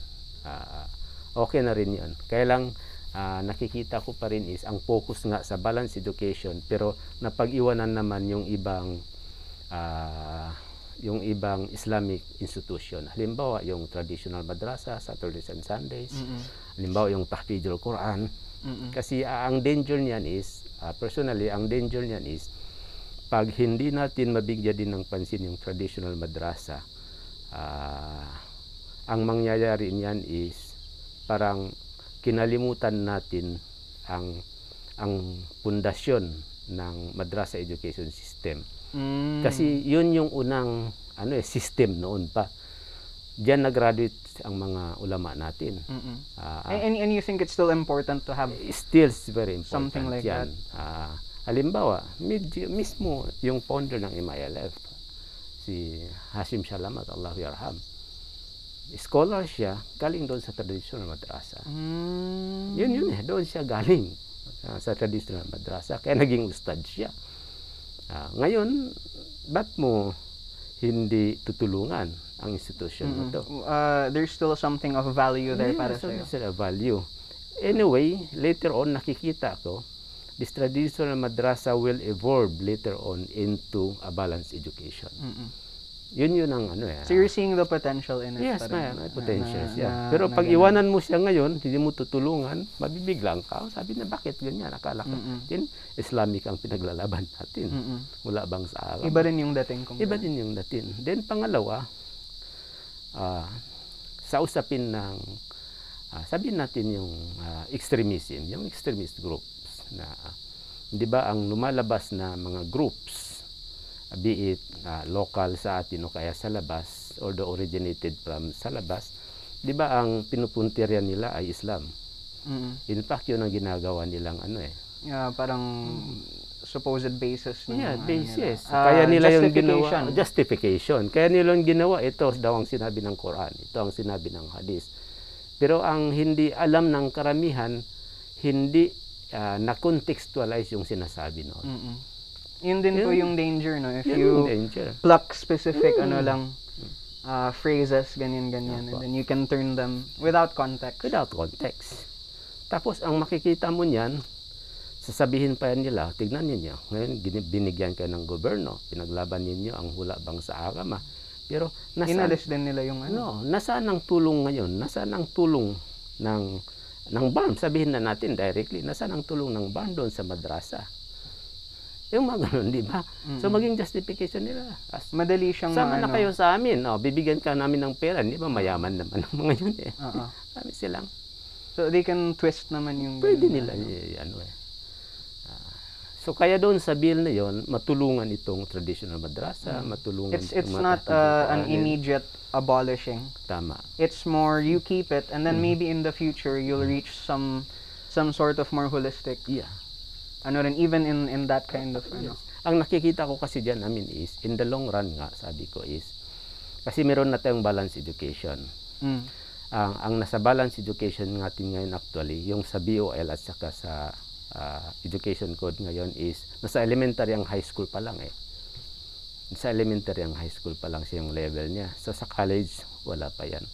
Ah, okay na rin 'yon. Kaya lang ah, nakikita ko pa rin is ang focus nga sa balance education pero napag-iwanan naman yung ibang ah, yung ibang Islamic institution. Halimbawa, yung traditional madrasa, Saturdays and Sundays. Mm-mm. Halimbawa, yung tahfidul Quran. Mm-mm. Kasi ah, ang danger niyan is, ah, personally, ang danger niyan is, pag hindi natin mabigyan din ng pansin yung traditional madrasa, ah, ang mangyayari niyan is, parang kinalimutan natin ang ang pundasyon ng madrasa education system. Mm. Kasi yun yung unang ano eh, system noon pa. Diyan nag-graduate ang mga ulama natin. Ah, and, and and you think it's still important to have still is very important Something like yan. Ah, halimbawa, medyo, mismo yung founder ng MILF, si Hashim Shalamat, Allah yarham. Scholar siya, galing doon sa traditional madrasa. mm, Yun yun eh, doon siya galing ah, sa traditional madrasa. Kaya naging ustad siya. Ah, ngayon, ba't mo hindi tutulungan ang institusyon mo to? uh, there's still something of value there Yeah, para sa'yo. there's a value. Anyway, later on nakikita ko, this traditional madrasa will evolve later on into a balanced education. Mm-mm. Yun yun ang ano eh. So you're seeing the potential in it. yes, pa may, rin, may na- potential na- siya. na- Pero na pag ganun. iwanan mo siya ngayon, hindi mo tutulungan, mabibiglang ka. Sabi na, bakit ganyan? Akala ko, Mm-mm. din, Islamic ang pinaglalaban natin. Mm-mm. Wala bang sa Arab? Iba rin yung dating kung Iba din yung datin. Then pangalawa, ah, sa usapin ng, ah, sabihin natin yung ah, extremism, yung extremist groups na, di ba ang lumalabas na mga groups, be it ah, local sa atin o kaya sa labas, or the originated from sa labas, di ba ang pinupuntiryan nila ay Islam. Mm-mm. In fact, yun ang ginagawa nilang ano eh, uh, parang supposed basis ng Yeah, ano basis. nila. Kaya nila yung ginawa. justification. Kaya nila yung ginawa, ito daw ang sinabi ng Quran. Ito ang sinabi ng Hadith. Pero ang hindi alam ng karamihan, hindi ah, na-contextualize yung sinasabi noon. Mm-mm. Yun din po Yun. yung danger, no? If Yan you danger. pluck specific ano lang uh, phrases, ganyan-ganyan, and then you can turn them without context. Without context. Tapos, ang makikita mo niyan, sasabihin pa yan nila, tignan ninyo, ngayon binigyan kayo ng gobyerno, pinaglaban ninyo ang hula bang sa agama. Pero, nasaan, Inalis din nila yung ano. ano, nasaan ang tulong ngayon? Nasaan ang tulong ng ng barn? Sabihin na natin directly, nasaan ang tulong ng barn doon sa madrasa? Yung mga ganun, di ba? So, maging justification nila. As, Madali siyang sama na maano. kayo sa amin, oh, bibigyan ka namin ng pera. Di ba, mayaman naman ang mga yun eh. Oo. Sabi silang, So they can twist naman yung Pwede ganun, nila ano. i- ano eh. Ah, so kaya doon sa bill na yon, matulungan itong traditional madrasa, matulungan It's it's not uh, an immediate abolishing. Tama. It's more you keep it and Mm. then maybe in the future you'll reach some some sort of more holistic Yeah. Ano rin even in in that kind of ano. Ang nakikita ko kasi diyan namin is in the long run nga sabi ko is kasi meron na tayong balance education. Mm. Ang ang nasa balance education natin ngayon actually yung sa BOL at saka sa ah, education code ngayon is nasa elementary ang high school pa lang eh. Sa elementary ang high school pa lang siya yung level niya. So sa college wala pa yan.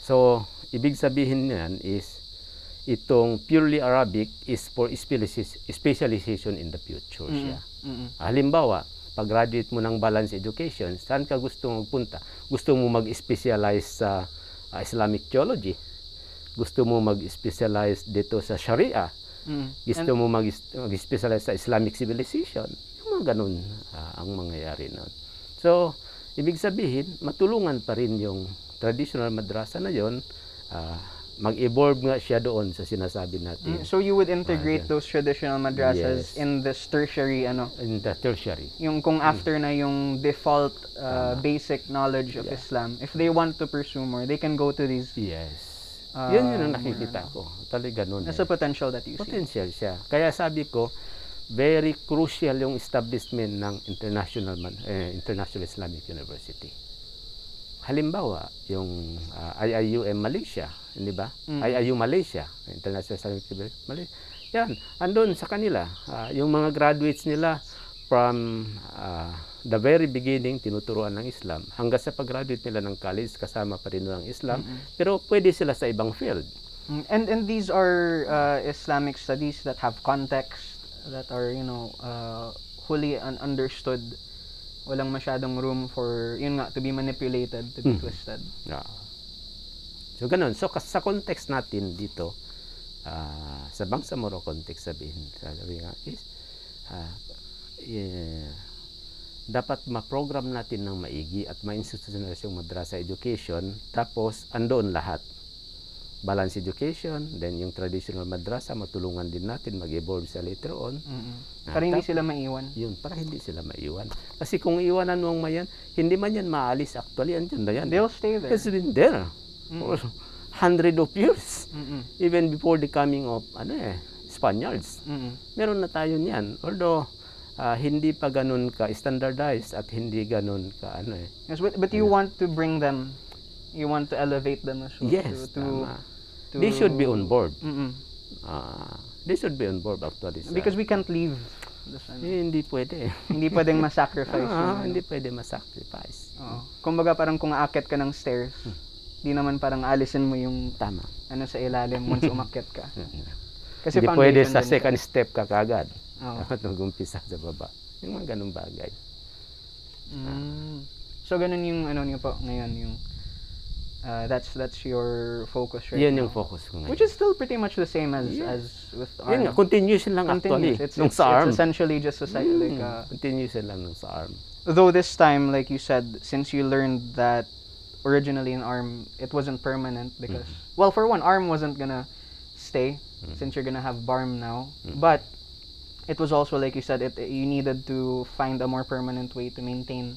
So ibig sabihin niyan is itong purely Arabic is for specialization in the future siya. Mm-mm. Halimbawa, pag graduate mo ng balance education, saan ka gusto magpunta? Gusto mo mag-specialize sa ah, Islamic theology? Gusto mo mag-specialize dito sa Sharia? Mm. Gusto mo mag- mag-specialize sa Islamic civilization? Yung mga ganun ah, ang mangyayari nun. So, ibig sabihin, matulungan pa rin yung traditional madrasa na yon ah, mag-evolve nga siya doon sa sinasabi natin Mm. So you would integrate Ah, those traditional madrasas Yes. in this tertiary ano in the tertiary. yung kung after na yung default uh, Tama. basic knowledge of Yeah. Islam if they want to pursue more they can go to these Yes. Ah, yun yun ang nakikita ko. Talaga ganun. that's eh. a potential that you see Potential siya. Kaya sabi ko, very crucial yung establishment ng International eh, International Islamic University. Halimbawa, yung ah, IIUM Malaysia, hindi ba? Mm. IIU Malaysia, International Islamic University Malaysia. Yan, andun sa kanila. Ah, yung mga graduates nila from ah, the very beginning, tinuturuan ng Islam. Hanggang sa pag-graduate nila ng college, kasama pa rin ng Islam. Pero pwede sila sa ibang field. Mm, and and these are uh, Islamic studies that have context that are you know uh, fully un- understood walang masyadong room for yun nga to be manipulated to be Mhm. twisted Yeah. So ganun. So sa context natin dito, ah, sa Bangsamoro context sabihin, sabi nga is, ah, eh, dapat ma-program natin ng maigi at ma-institutionalize yung madrasa education, tapos andoon lahat. Balance education, then yung traditional madrasa, matulungan din natin mag-evolve sa later on. Mm-mm. Ah, para hindi sila maiwan Yun, para hindi sila maiwan. Kasi kung iwanan mo ang mayan, hindi man yan maalis actually, andyan na yan. they'll stay there It's been there for hundred of years. Mm-mm. Even before the coming of ano eh, Spaniards. Mm-mm. Meron na tayo niyan. Although ah, hindi pa ganun ka standardized at hindi ganun ka ano eh. Yes, but, but you want to bring them you want to elevate them as well Yes, to, to, tama. to- They should be on board. Mm-mm. Ah, they should be on board actually. sa- because we can't leave ano, eh, hindi pwede. hindi pwedeng ma-sacrifice Ah, yung, ano. hindi pwede masacrifice. Oo. Kumbaga parang kung aakyat ka ng stairs, Hmm. Di naman parang alisin mo yung Tama. ano sa ilalim once umakyat ka. Kasi hindi pwede sa second step ka kagad. Oo. Dapat mag-umpisa sa baba. Yung mga ganung bagay. Mm. So ganun yung ano niyo po ngayon yung uh, that's that's your focus right Yan now. yung focus ko ngayon. Which is still pretty much the same as Yes. as with ARM. nga, continuation lang actually. Continuous. It's, nung it's, sa ARM. it's essentially just a site, like Mm, uh, continuation lang nung sa ARM. though this time like you said since you learned that originally in arm it wasn't permanent because well for one arm wasn't gonna stay since you're gonna have barm now but it was also like you said it you needed to find a more permanent way to maintain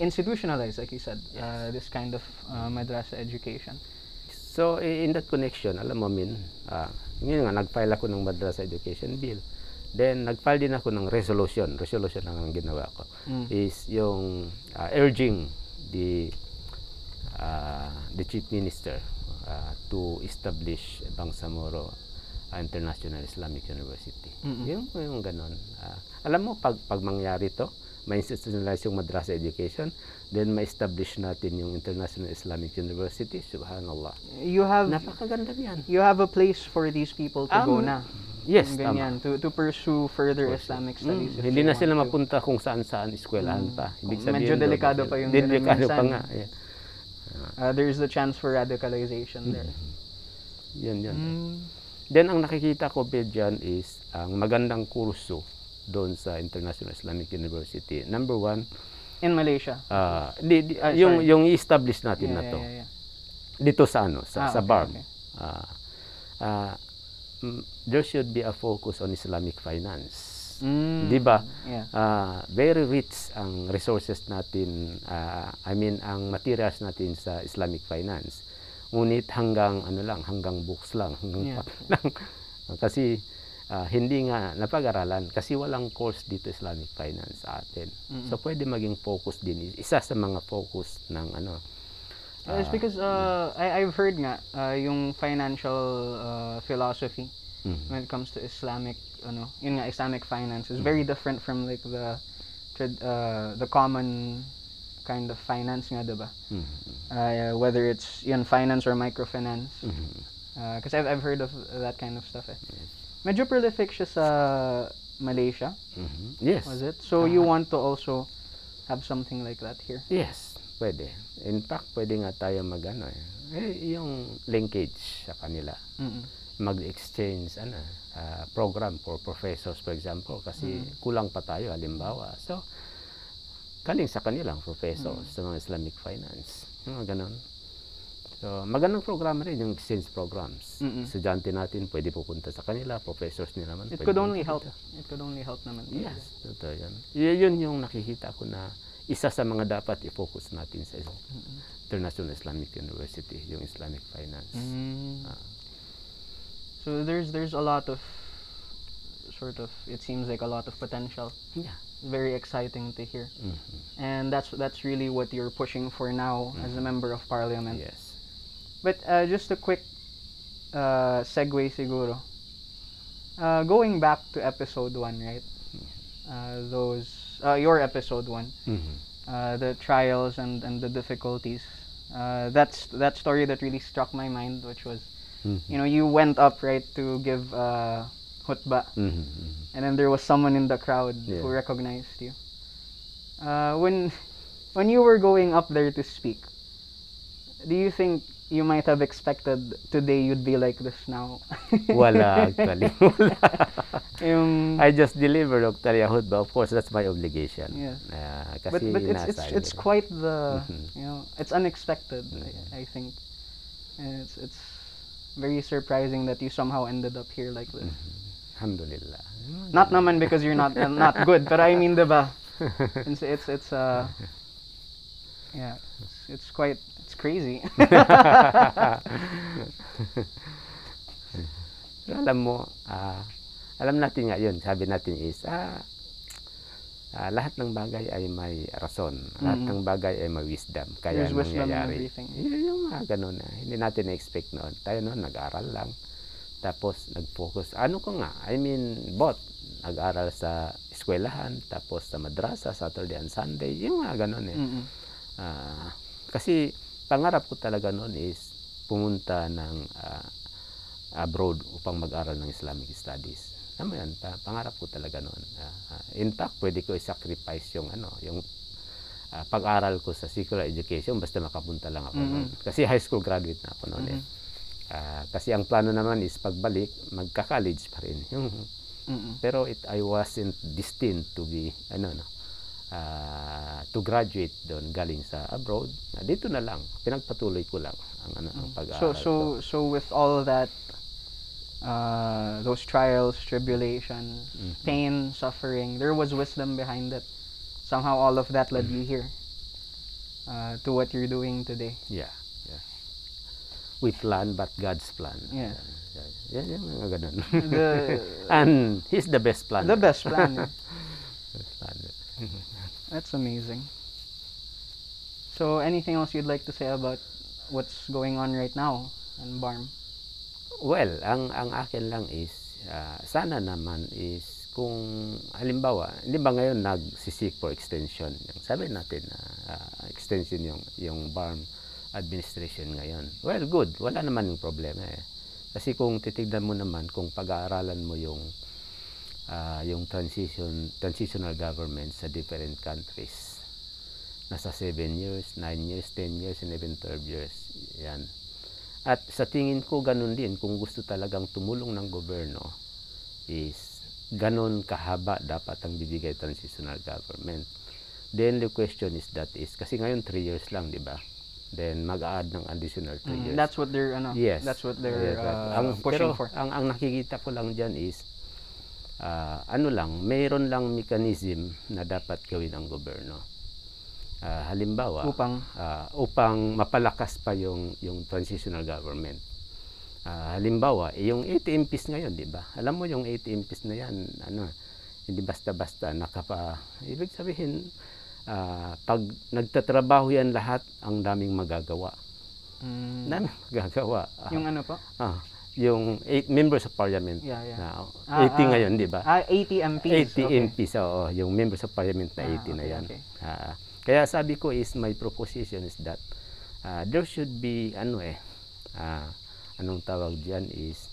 institutionalize like you said uh, this kind of uh, madrasa education So, in that connection, alam mo, Min, ah, ngayon nga, nag-file ako ng Madrasa Education Bill. Then, nag-file din ako ng resolution. Resolution ang ginawa ko. Mm. Is yung uh, urging the uh, the Chief Minister uh, to establish Bangsamoro International Islamic University. Mm-mm. Yung, yung ganun. Ah, alam mo, pag, pag mangyari to, ma-institutionalize yung madrasa education, then ma-establish natin yung International Islamic University, subhanallah. You have Napakaganda yan. you have a place for these people to go Um, na. Yes, Yung tama. ganyan, to, to pursue further Islamic studies. Mm, hindi na sila mapunta kung saan-saan, eskwelahan pa. Ibig Medyo sabihin, doon na delikado pa yung Delikado pa nga. Yeah. Uh, there's the chance for radicalization there. Yan, yan. Mm. Then, ang nakikita ko pa dyan is ang magandang kurso doon sa International Islamic University. Number one, In Malaysia. ah, di, di- Ah, yung, sorry. yung i-establish natin Yeah, na yeah, to. yeah, yeah. Dito sa ano, Ah, sa, sa okay, BARM. okay. Ah, ah, mm, there should be a focus on Islamic finance. Mm. Di ba? Yeah. Ah, very rich ang resources natin, ah, I mean, ang materials natin sa Islamic finance. Ngunit hanggang ano lang, hanggang books lang, hanggang Yeah. lang. kasi ah, hindi nga napag-aralan kasi walang course dito Islamic finance sa atin. So pwede maging focus din isa sa mga focus ng ano. Uh, it's because uh, I, I've heard nga uh, yung financial uh, philosophy Mhm. when it comes to Islamic ano yun nga Islamic finance is very different from like the uh, the common kind of finance nga diba Mhm. uh, whether it's yun finance or microfinance Mhm. because I've, I've heard of that kind of stuff eh. medyo prolific siya sa Malaysia Mhm. Yes. was it so you want to also have something like that here Yes, pwede. In fact, pwede nga tayo mag ano eh. eh yung linkage sa kanila. Mm-mm. mag-exchange ano, ah, program for professors for example kasi kulang pa tayo halimbawa. So galing sa kanilang professors sa mga Islamic finance. Mga ganun. So, magandang programa rin yung exchange programs. Mm-mm. Estudyante natin pwede pupunta sa kanila, professors nila naman. it could only help pupunta. it could only help naman Yes, totoo yan. Y- yun yung nakikita ko na isa sa mga dapat i-focus natin sa International Islamic University, yung Islamic Finance. Mm. Ah. So there's there's a lot of sort of it seems like a lot of potential. Yeah. Very exciting to hear. Mhm. And that's that's really what you're pushing for now as a member of parliament. Yes. But uh, just a quick uh, segue siguro. Uh, going back to episode 1, right? Uh, those uh, your episode 1, Mhm. uh, the trials and, and the difficulties. Uh, that's that story that really struck my mind, which was Mhm. you know you went up right to give uh, khutbah Mhm, mhm. and then there was someone in the crowd Yeah. who recognized you uh, when when you were going up there to speak do you think you might have expected today you'd be like this now Wala actually. Wala. Yung- I just delivered Dr. Yahud, but of course that's my obligation. Yeah. Ah, but kasi but it's it's it's quite the Mhm. you know it's unexpected Mhm. I, I think and it's it's very surprising that you somehow ended up here like this Alhamdulillah. Not naman because you're not uh, not good, but I mean, diba? It's it's it's uh yeah, it's, it's quite it's crazy. Alam mo, ah, alam natin nga yun, sabi natin is, ah, ah, lahat ng bagay ay may rason. Lahat Mhm. ng bagay ay may wisdom. Kaya There's wisdom nangyayari. Yun yung mga ganun na. Hindi natin na-expect noon. Tayo noon, nag-aral lang. Tapos, nag-focus. Ano ko nga, I mean, both. Nag-aral sa eskwelahan, tapos sa madrasa, Saturday and Sunday. Yung mga ganun eh. Mm-mm. Ah, kasi pangarap ko talaga noon is pumunta ng ah, abroad upang mag-aral ng Islamic Studies. Tama yan, pa- pangarap ko talaga noon. Ah, ah, in fact, pwede ko i-sacrifice yung ano, yung ah, pag-aral ko sa secular education basta makapunta lang ako noon. Kasi high school graduate na ako noon eh. Ah, kasi ang plano naman is pagbalik, magka-college pa rin. Yung, Mm-mm. pero it I wasn't destined to be ano no ah, to graduate doon galing sa abroad. Ah, dito na lang, pinagpatuloy ko lang ang ano ang So pag-aaral so ko. so with all that uh those trials, tribulations, Mm-hmm. pain, suffering, there was wisdom behind it. Somehow all of that led you here. Uh, to what you're doing today. Yeah, yeah. We plan but God's plan. Yeah. Yeah, yan mga ganun. The And he's the best plan. the best plan. That's amazing. So, anything else you'd like to say about what's going on right now in Barm? Well, ang ang akin lang is ah, sana naman is kung halimbawa, hindi ba ngayon nagsisik for extension? Sabi natin na ah, extension yung yung BARM administration ngayon. Well, good. Wala naman yung problema eh. Kasi kung titignan mo naman kung pag-aaralan mo yung ah, yung transition transitional government sa different countries. Nasa 7 years, 9 years, 10 years, and even 12 years. Yan. At sa tingin ko ganun din kung gusto talagang tumulong ng gobyerno is ganun kahaba dapat ang bibigay transitional government. Then the question is that is kasi ngayon 3 years lang, di ba? Then mag-add ng additional 3 Mm, years. That's what they're ano, Yes. that's what they're Yes, that- uh, ang, pushing pero for. Ang, ang nakikita ko lang dyan is, ah, ano lang, mayroon lang mechanism na dapat gawin ng gobyerno. Ah, halimbawa, Upang ah, upang mapalakas pa yung, yung transitional government. Ah, halimbawa, eh, yung 8 MPs ngayon, di ba? Alam mo yung 8 MPs na yan, ano, hindi basta-basta nakapa, ibig sabihin, ah, pag nagtatrabaho yan lahat, ang daming magagawa. mm, Daming magagawa. Yung ano po? Ah, yung eight members of parliament. Yeah, yeah. Na, Ah, 80 ah, ngayon, di ba? Ah, 80 MPs. 80 okay. MPs, oo. Yung members of parliament na Ah, 80 na okay, yan. okay. Ah, kaya sabi ko is, my proposition is that ah, there should be, ano eh, ah, anong tawag diyan is,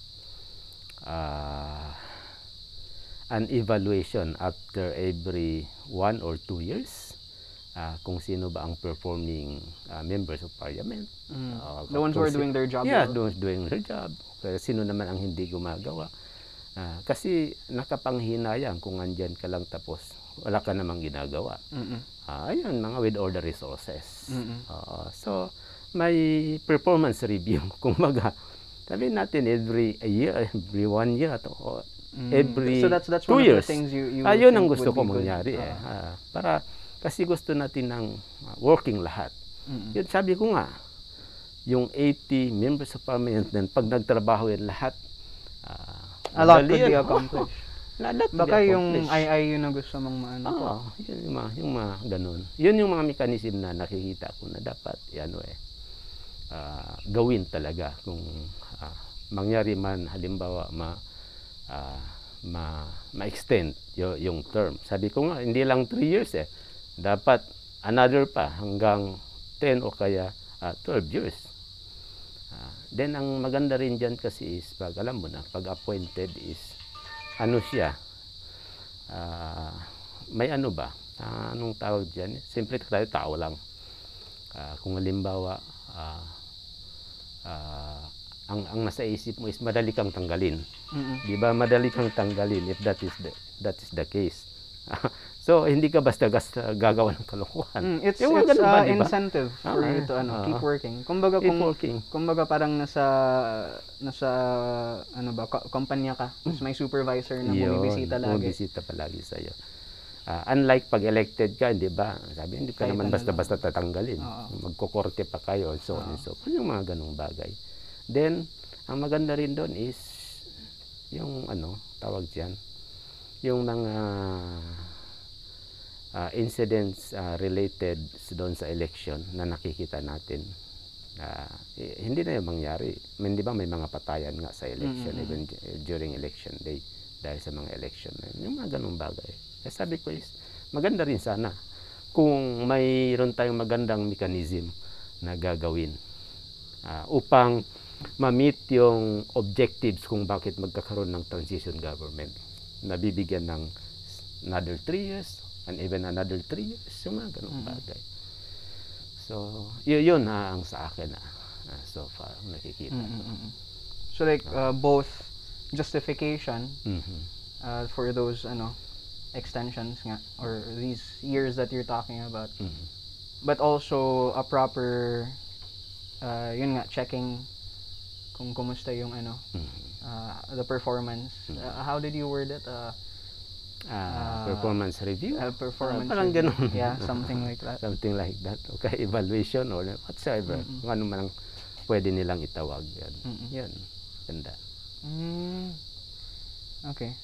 ah, an evaluation after every one or two years ah, kung sino ba ang performing ah, members of parliament. Mm. Ah, The ones who are doing their job. Yeah, well. those doing their job. Kaya sino naman ang hindi gumagawa? Ah, kasi nakapanghinayang kung andyan ka lang tapos wala ka namang ginagawa. Mm-mm. Ah, ayun, mga with all the resources. Mm-mm. Oo. so, may performance review. Kung baga, sabihin natin every year, every one year, to, o Mm. every so that's that's two one years. of the things you you Ah, yun think ang gusto ko mangyari eh. Ah. Ah, para, kasi gusto natin ng ah, working lahat. Mm-mm. Yun, sabi ko nga, yung 80 members of parliament, then pag nagtrabaho yan lahat, ah, A lot could be accomplished. Be Baka yung accomplished. II na gusto mong maano. Oo, yun yung mga, yung mga ganun. Yun yung mga mechanism na nakikita ko na dapat, ano eh, ah, gawin talaga kung ah, mangyari man, halimbawa, ma, ah, ma, ma-extend yung, yung term. Sabi ko nga, hindi lang 3 years eh. Dapat another pa hanggang 10 o kaya ah, 12 years. Ah, then, ang maganda rin dyan kasi is, pag alam mo na, pag appointed is, ano siya, ah, may ano ba? Ah, anong tawag dyan? Simple tayo, tao lang. Ah, kung halimbawa, ah, ah, ang, ang nasa isip mo is madali kang tanggalin. Mm-mm. Di ba? Madali kang tanggalin if that is the, that is the case. so, hindi ka basta-basta gagawa ng kalokohan. Mm, it's Yung it's ba, uh, di ba? incentive for Ah, you to ano, ah, keep working. Kumbaga Keep kung working. kumbaga parang nasa nasa ano ba, kumpanya ka, tapos may supervisor na bumibisita lagi. Bumibisita palagi sa'yo. Ah, unlike pag elected ka, di ba? Sabi, hindi ka Kahit naman ano basta-basta tatanggalin. Oo. Magkukorte pa kayo, so on and so on. Yung mga ganong bagay. Then, ang maganda rin doon is, yung ano, tawag dyan, yung mga ah, incidents ah, related doon sa election na nakikita natin. Ah, eh, hindi na yung mangyari. Hindi ba may mga patayan nga sa election, Mm, mm, even d- during election day, dahil sa mga election na yun. Yung mga ganong bagay. Kaya sabi ko is, maganda rin sana kung mayroon tayong magandang mechanism na gagawin ah, upang ma-meet yung objectives kung bakit magkakaroon ng transition government. Nabibigyan ng another 3 years and even another 3 years, yung mga ganong bagay. So, yun, yun ah, ang sa akin ah, ah, so far, ang nakikita. Mm, mm, mm, mm. So like uh, both justification Mhm. uh, for those ano extensions nga or these years that you're talking about Mhm. but also a proper uh, yun nga checking kung kumusta yung ano Mhm. uh, the performance Uh, how did you word it uh, Ah, performance review? uh, performance parang review. ganun. yeah something like that Something like that. Okay, evaluation or whatsoever. Mm-mm. Kung ano man ang pwede nilang itawag. Yan. Mm-mm. Yan. Ganda. Mm. Okay.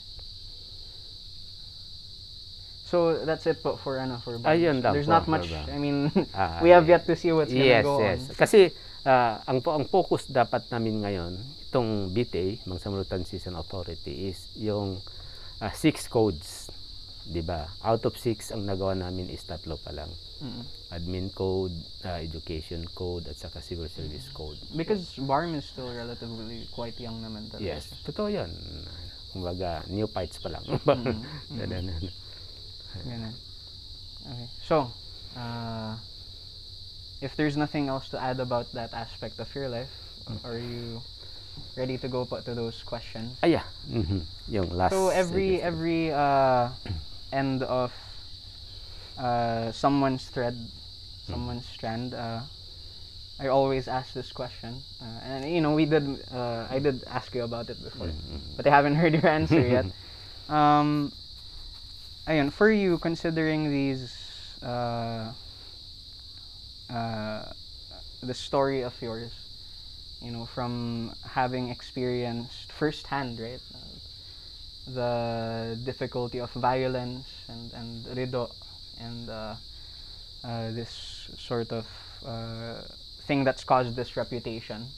So that's it po for ano for Barbs. Ayun lang There's po, not much. Barbs. I mean, Ah, we have yet to see what's gonna yes, go yes. on. Kasi ah, ang po ang focus dapat namin ngayon itong BTA, Bangsamoro Transition Authority is yung ah, six codes, 'di ba? Out of six ang nagawa namin is tatlo pa lang. Mm-mm. Admin code, ah, education code at saka civil service code. Because Barm is still relatively quite young naman talaga. Yes, totoo 'yan. Kumbaga, new fights pa lang. Mm, Ganun. Ganun. Okay. So, uh, if there's nothing else to add about that aspect of your life, are you ready to go po to those questions? Aya, mhm. yung last. So every every uh, end of uh, someone's thread, someone's strand, uh, I always ask this question, uh, and you know we did uh, I did ask you about it before, Mhm. but I haven't heard your answer yet. Um, ayun, for you considering these uh, uh, the story of yours, you know, from having experienced firsthand, right? Uh, the difficulty of violence and and rido and uh, uh, this sort of uh, thing that's caused this reputation.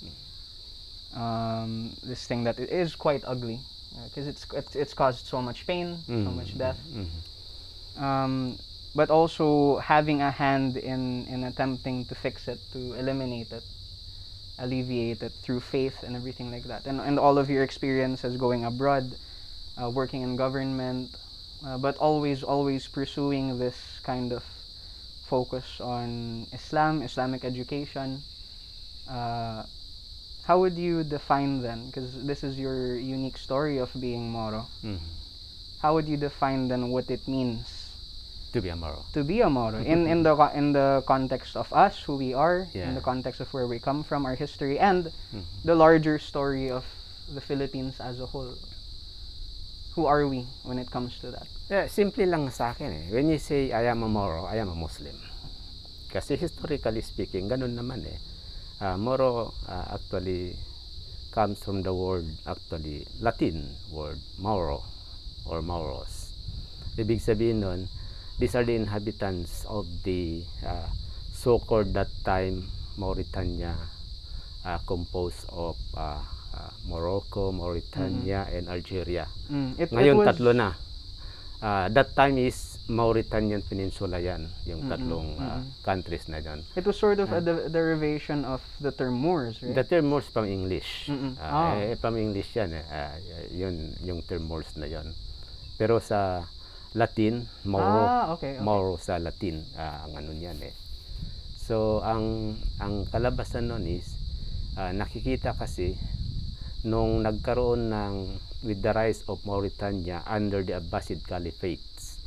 Um, this thing that i- quite ugly because it's, it's it's caused so much pain, so Mhm. much death. Mhm. Um, but also having a hand in in attempting to fix it, to eliminate it, alleviate it through faith and everything like that. And and all of your experiences going abroad, uh, working in government, uh, but always always pursuing this kind of focus on Islam, Islamic education. Uh, how would you define then? Because this is your unique story of being Moro. Mhm. How would you define then what it means To be a Moro. to be a Moro in in the in the context of us, who we are, in Yeah. the context of where we come from, our history, and Mhm. the larger story of the Philippines as a whole. Who are we when it comes to that? Eh, simple lang sa akin eh. When you say I am a Moro, I am a Muslim. Kasi historically speaking, ganun naman eh. Ah, Moro ah, actually comes from the word actually Latin word Mauro or Mauros. Ibig sabihin nun, these are the inhabitants of the ah, so-called that time Mauritania ah, composed of ah, ah, Morocco, Mauritania, and Algeria. Mm, it, it Ngayon was- tatlo na. Ah, that time is Mauritanian Peninsula yan, yung tatlong ah, mm-mm. countries na yan. It was sort of a de- derivation of the term Moors, right? The term Moors from English. Mm-mm. Ah, Ah. eh, from English yan eh. Ah, yun, yung term Moors na yon. Pero sa Latin, Mauro, ah, okay. okay. Mauro sa Latin, ah, ang ano yan eh. So, ang ang kalabasan nun is, ah, nakikita kasi nung nagkaroon ng with the rise of Mauritania under the Abbasid Caliphates.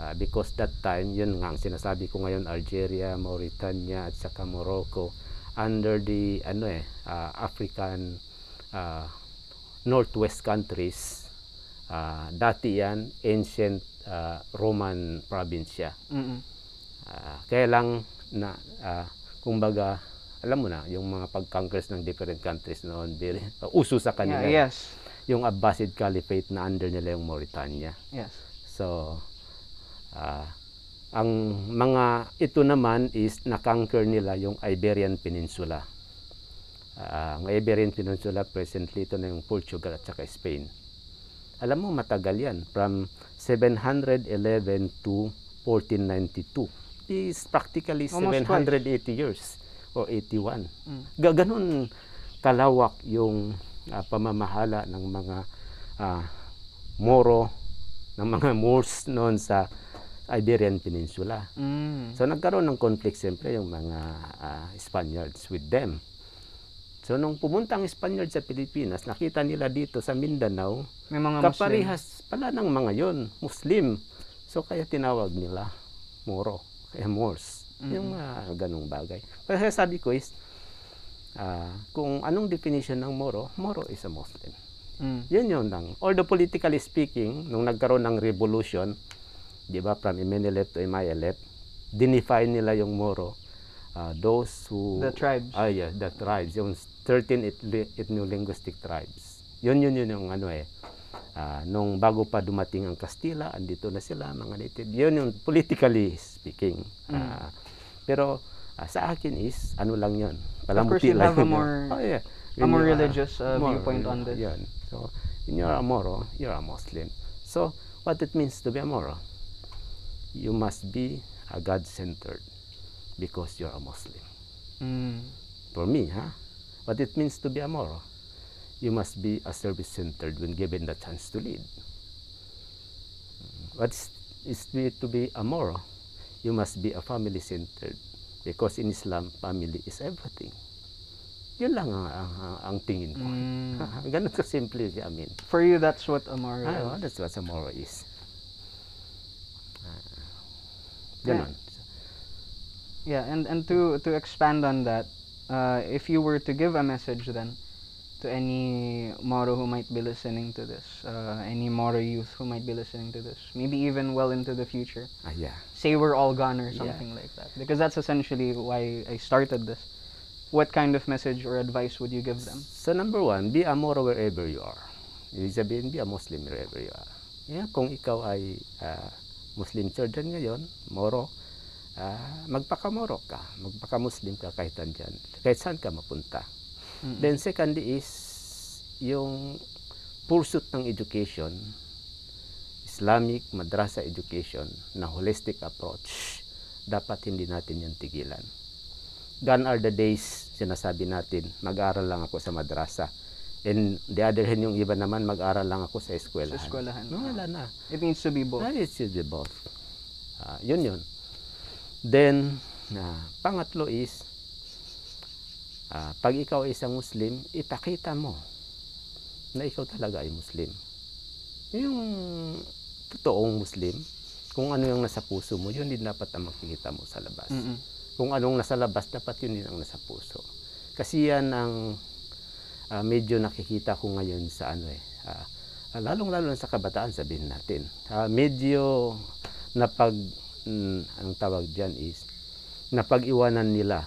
Ah, because that time, yun nga ang sinasabi ko ngayon, Algeria, Mauritania, at saka Morocco, under the ano eh, ah, African ah, northwest countries, ah, dati yan, ancient ah, Roman province siya. Mm-mm. Ah, kaya lang na ah, kumbaga alam mo na yung mga pag-conquers ng different countries noon very uh, uso sa kanila Yeah, yes. yung Abbasid Caliphate na under nila yung Mauritania Yes. so ah, ang mga ito naman is na-conquer nila yung Iberian Peninsula Ah, ang Iberian Peninsula presently ito na yung Portugal at saka Spain alam mo matagal yan from 711 to 1492 is practically Almost 780 years or 81 Mm. Ga- ganun kalawak yung ah, pamamahala ng mga ah, Moro ng mga Moors noon sa Iberian Peninsula Mm. So nagkaroon ng conflict siyempre yung mga ah, Spaniards with them. So nung pumunta ang Spaniards sa Pilipinas, nakita nila dito sa Mindanao, May mga Muslim. kaparihas pala ng mga yon, Muslim. So kaya tinawag nila Moro, kaya Moors. Yung mga ganong bagay. Pero kaya sabi ko is, ah, kung anong definition ng Moro, Moro is a Muslim. Mm. Yun yun lang. Although politically speaking, nung nagkaroon ng revolution, di ba, from Imenelep to Imayelep, dinefine nila yung Moro. ah, those who... The tribes. Ah, yeah, the tribes. Yung 13 ethno- ethno-linguistic tribes. Yun yun yun yung ano eh. Ah, nung bago pa dumating ang Kastila, andito na sila, mga native. Yun yung politically speaking. Ah, pero ah, sa akin is, ano lang yun. course, Palamuti you lang have a more- oh, yeah. a When more you are religious, uh, more, viewpoint on this. Yun. So, when you're a Moro, you're a Muslim. So, what it means to be a Moro? You must be a God-centered because you're a Muslim. Mm. For me, huh? What it means to be a Moro? You must be a service-centered when given the chance to lead. What is, is to be- to be a Moro? You must be a family-centered because in Islam, family is everything. Yun lang ang, ang, ang- tingin ko. Mm. Ganun ka simple siya, I mean. For you, that's what Amaro Ah, is. oh, that's what a Moro is. Ah, Ganun. Yeah, and, and to, to expand on that, uh, if you were to give a message then to any Moro who might be listening to this, uh, any Moro youth who might be listening to this, maybe even well into the future, Ah, yeah. say we're all gone or Yeah. something like that. Because that's essentially why I started this. What kind of message or advice would you give them? So number one, be a Moro wherever you are. Ibig sabihin, be a Muslim wherever you are. Yeah, kung ikaw ay ah, Muslim children ngayon, Moro, ah, magpaka-Moro ka, magpaka-Muslim ka kahit andyan, kahit saan ka mapunta. Mm-mm. Then second is yung pursuit ng education, Islamic madrasa education na holistic approach, dapat hindi natin yan tigilan. Gone are the days, sinasabi natin, mag-aral lang ako sa madrasa. And the other hand, yung iba naman, mag-aral lang ako sa eskwelahan. Sa eskwelahan. No, wala na. It needs to be both. It should be both. Ah, yun yun. Then, ah, pangatlo is, ah, pag ikaw ay isang Muslim, ipakita mo na ikaw talaga ay Muslim. Yung totoong Muslim, kung ano yung nasa puso mo, yun din dapat ang makikita mo sa labas. Mm-mm. Kung anong nasa labas, dapat yun din ang nasa puso. Kasi yan ang ah, medyo nakikita ko ngayon sa ano eh. ah, lalong-lalo sa kabataan, sabihin natin. Ah, medyo napag, mm, ang tawag dyan is, napag-iwanan nila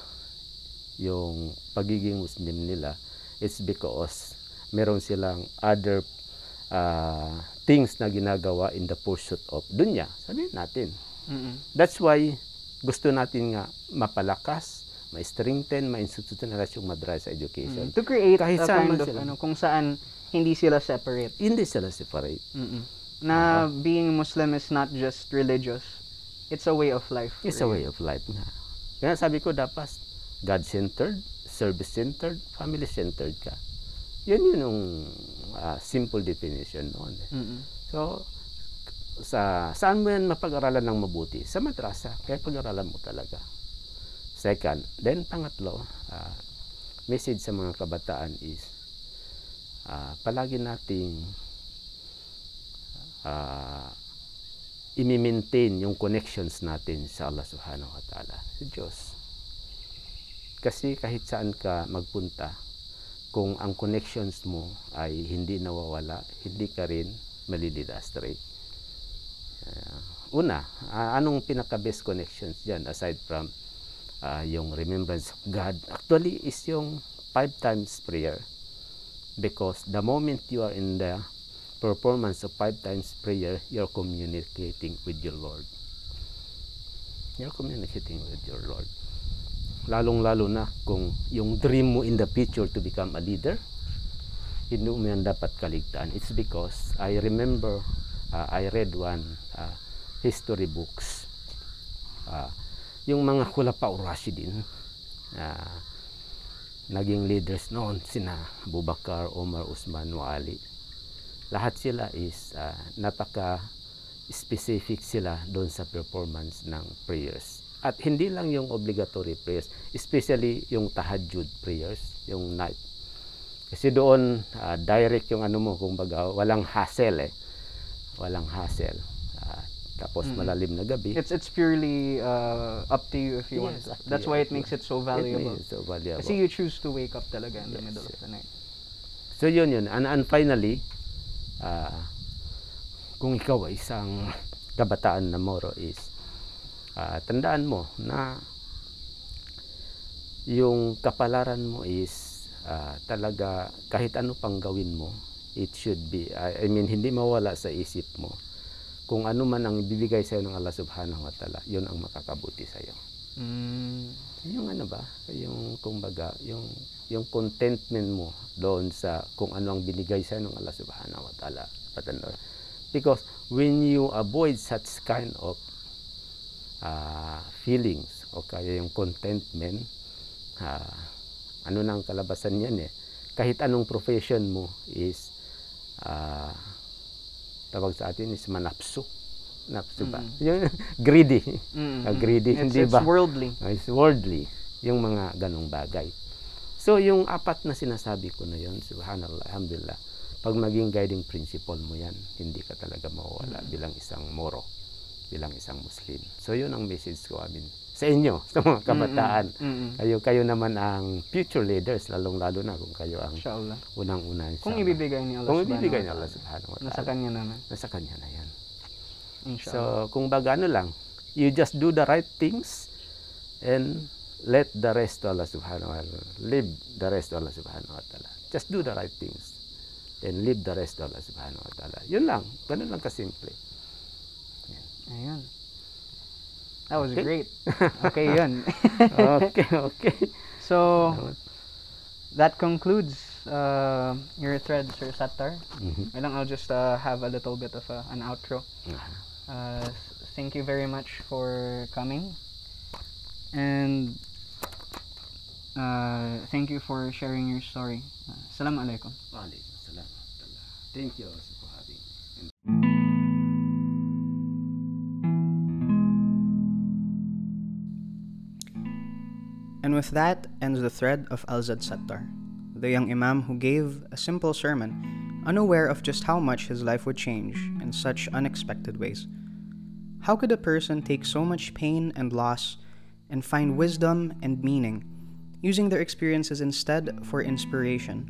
yung pagiging Muslim nila. It's because meron silang other ah, things na ginagawa in the pursuit of dunya. Sabihin natin. Mm-mm. That's why gusto natin nga mapalakas, ma-strengthen, ma-institutionalize yung madrasa education. Mm. To create Kahit a kind of sila. ano, kung saan hindi sila separate. Hindi sila separate. Mm-mm. Na being Muslim is not just religious. It's a way of life. It's a way of life nga. Kaya sabi ko dapat God-centered, service-centered, family-centered ka. Yun yun yung ah, simple definition noon. eh. Mm-mm. So, sa saan mo yan mapag-aralan ng mabuti? Sa madrasa. Kaya pag-aralan mo talaga. Second, then pangatlo, ah, message sa mga kabataan is ah, palagi nating ah, imi-maintain yung connections natin sa Allah Subhanahu wa Ta'ala, sa Diyos. Kasi kahit saan ka magpunta, kung ang connections mo ay hindi nawawala, hindi ka rin malilid astray. Ah, una, ah, anong pinaka-best connections dyan aside from ah, yung remembrance of God? Actually, is yung five times prayer. Because the moment you are in the performance of five times prayer, you're communicating with your Lord. You're communicating with your Lord. Lalong-lalo na kung yung dream mo in the future to become a leader, hindi mo yan dapat kaligtaan. It's because I remember, uh, I read one uh, history books. Uh, yung mga Khulafa Rashidin, uh, naging leaders noon, sina Bubakar, Omar, Usman, wa Ali. Lahat sila is uh, napaka specific sila doon sa performance ng prayers. At hindi lang yung obligatory prayers, especially yung tahajjud prayers, yung night. Kasi doon, ah, direct yung ano mo, kung baga, walang hassle eh. Walang hassle. Ah, tapos Mm. malalim na gabi. It's it's purely uh, up to you if you want. Yes, to That's why it makes it so It valuable. means so valuable. Kasi you choose to wake up talaga in the Yes, middle of the night. So yun yun. And, and finally, ah, kung ikaw ay isang kabataan na Moro is, ah, tandaan mo na yung kapalaran mo is ah, talaga kahit ano pang gawin mo, it should be, I, I mean, hindi mawala sa isip mo. Kung ano man ang ibibigay sa'yo ng Allah subhanahu wa ta'ala, yun ang makakabuti sa'yo. Mm. Yung ano ba, yung kumbaga, yung yung contentment mo doon sa kung ano ang binigay sa ng Allah Subhanahu wa Ta'ala. Because when you avoid such kind of uh, feelings o kaya yung contentment, uh, ano nang kalabasan yan eh. Kahit anong profession mo is uh, tawag sa atin is manapso. Napso ba? Yung greedy. Mm, Uh, mm. greedy, It's, hindi it's ba? worldly. Uh, It's worldly. Yung mga ganong bagay. So, yung apat na sinasabi ko na yun, subhanallah, alhamdulillah, pag maging guiding principle mo yan, hindi ka talaga mawawala bilang isang moro, bilang isang Muslim. So, yun ang message ko, amin, sa inyo, sa mga kabataan. Mm-mm. Kayo, kayo naman ang future leaders, lalong-lalo na kung kayo ang unang-una. Kung ibibigay ni Allah Kung ibibigay ni Allah subhanahu wa Nasa ta'ala. kanya naman. Nasa kanya na yan. Inshallah. So, kung baga ano lang, you just do the right things and let the rest to Allah subhanahu wa ta'ala. Live the rest to Allah subhanahu wa ta'ala. Just do the right things. Then leave the rest to Allah subhanahu wa ta'ala. Yun lang. Ganun lang kasimple. Ayun. That was Okay. great. Okay, yun. Okay, okay. so, that concludes uh, your thread, Sir Sattar. Mhm. I I'll just uh, have a little bit of a, an outro. Ah, Uh, thank you very much for coming. And uh, thank you for sharing your story. Uh, Assalamu alaikum. Wa rahmatullah. Thank you also for having me. And with that ends the thread of Al-Zad Sattar, the young Imam who gave a simple sermon, unaware of just how much his life would change in such unexpected ways. How could a person take so much pain and loss and find wisdom and meaning, using their experiences instead for inspiration,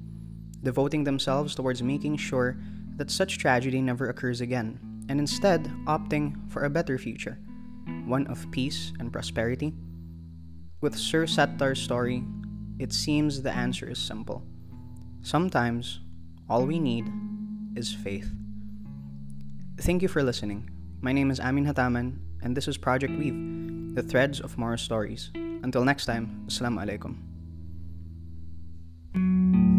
devoting themselves towards making sure that such tragedy never occurs again, and instead opting for a better future, one of peace and prosperity? With Sir Sattar's story, it seems the answer is simple. Sometimes, all we need is faith. Thank you for listening. My name is Amin Hataman, and this is Project Weave, the threads of Mara stories. Until next time, Assalamu alaikum.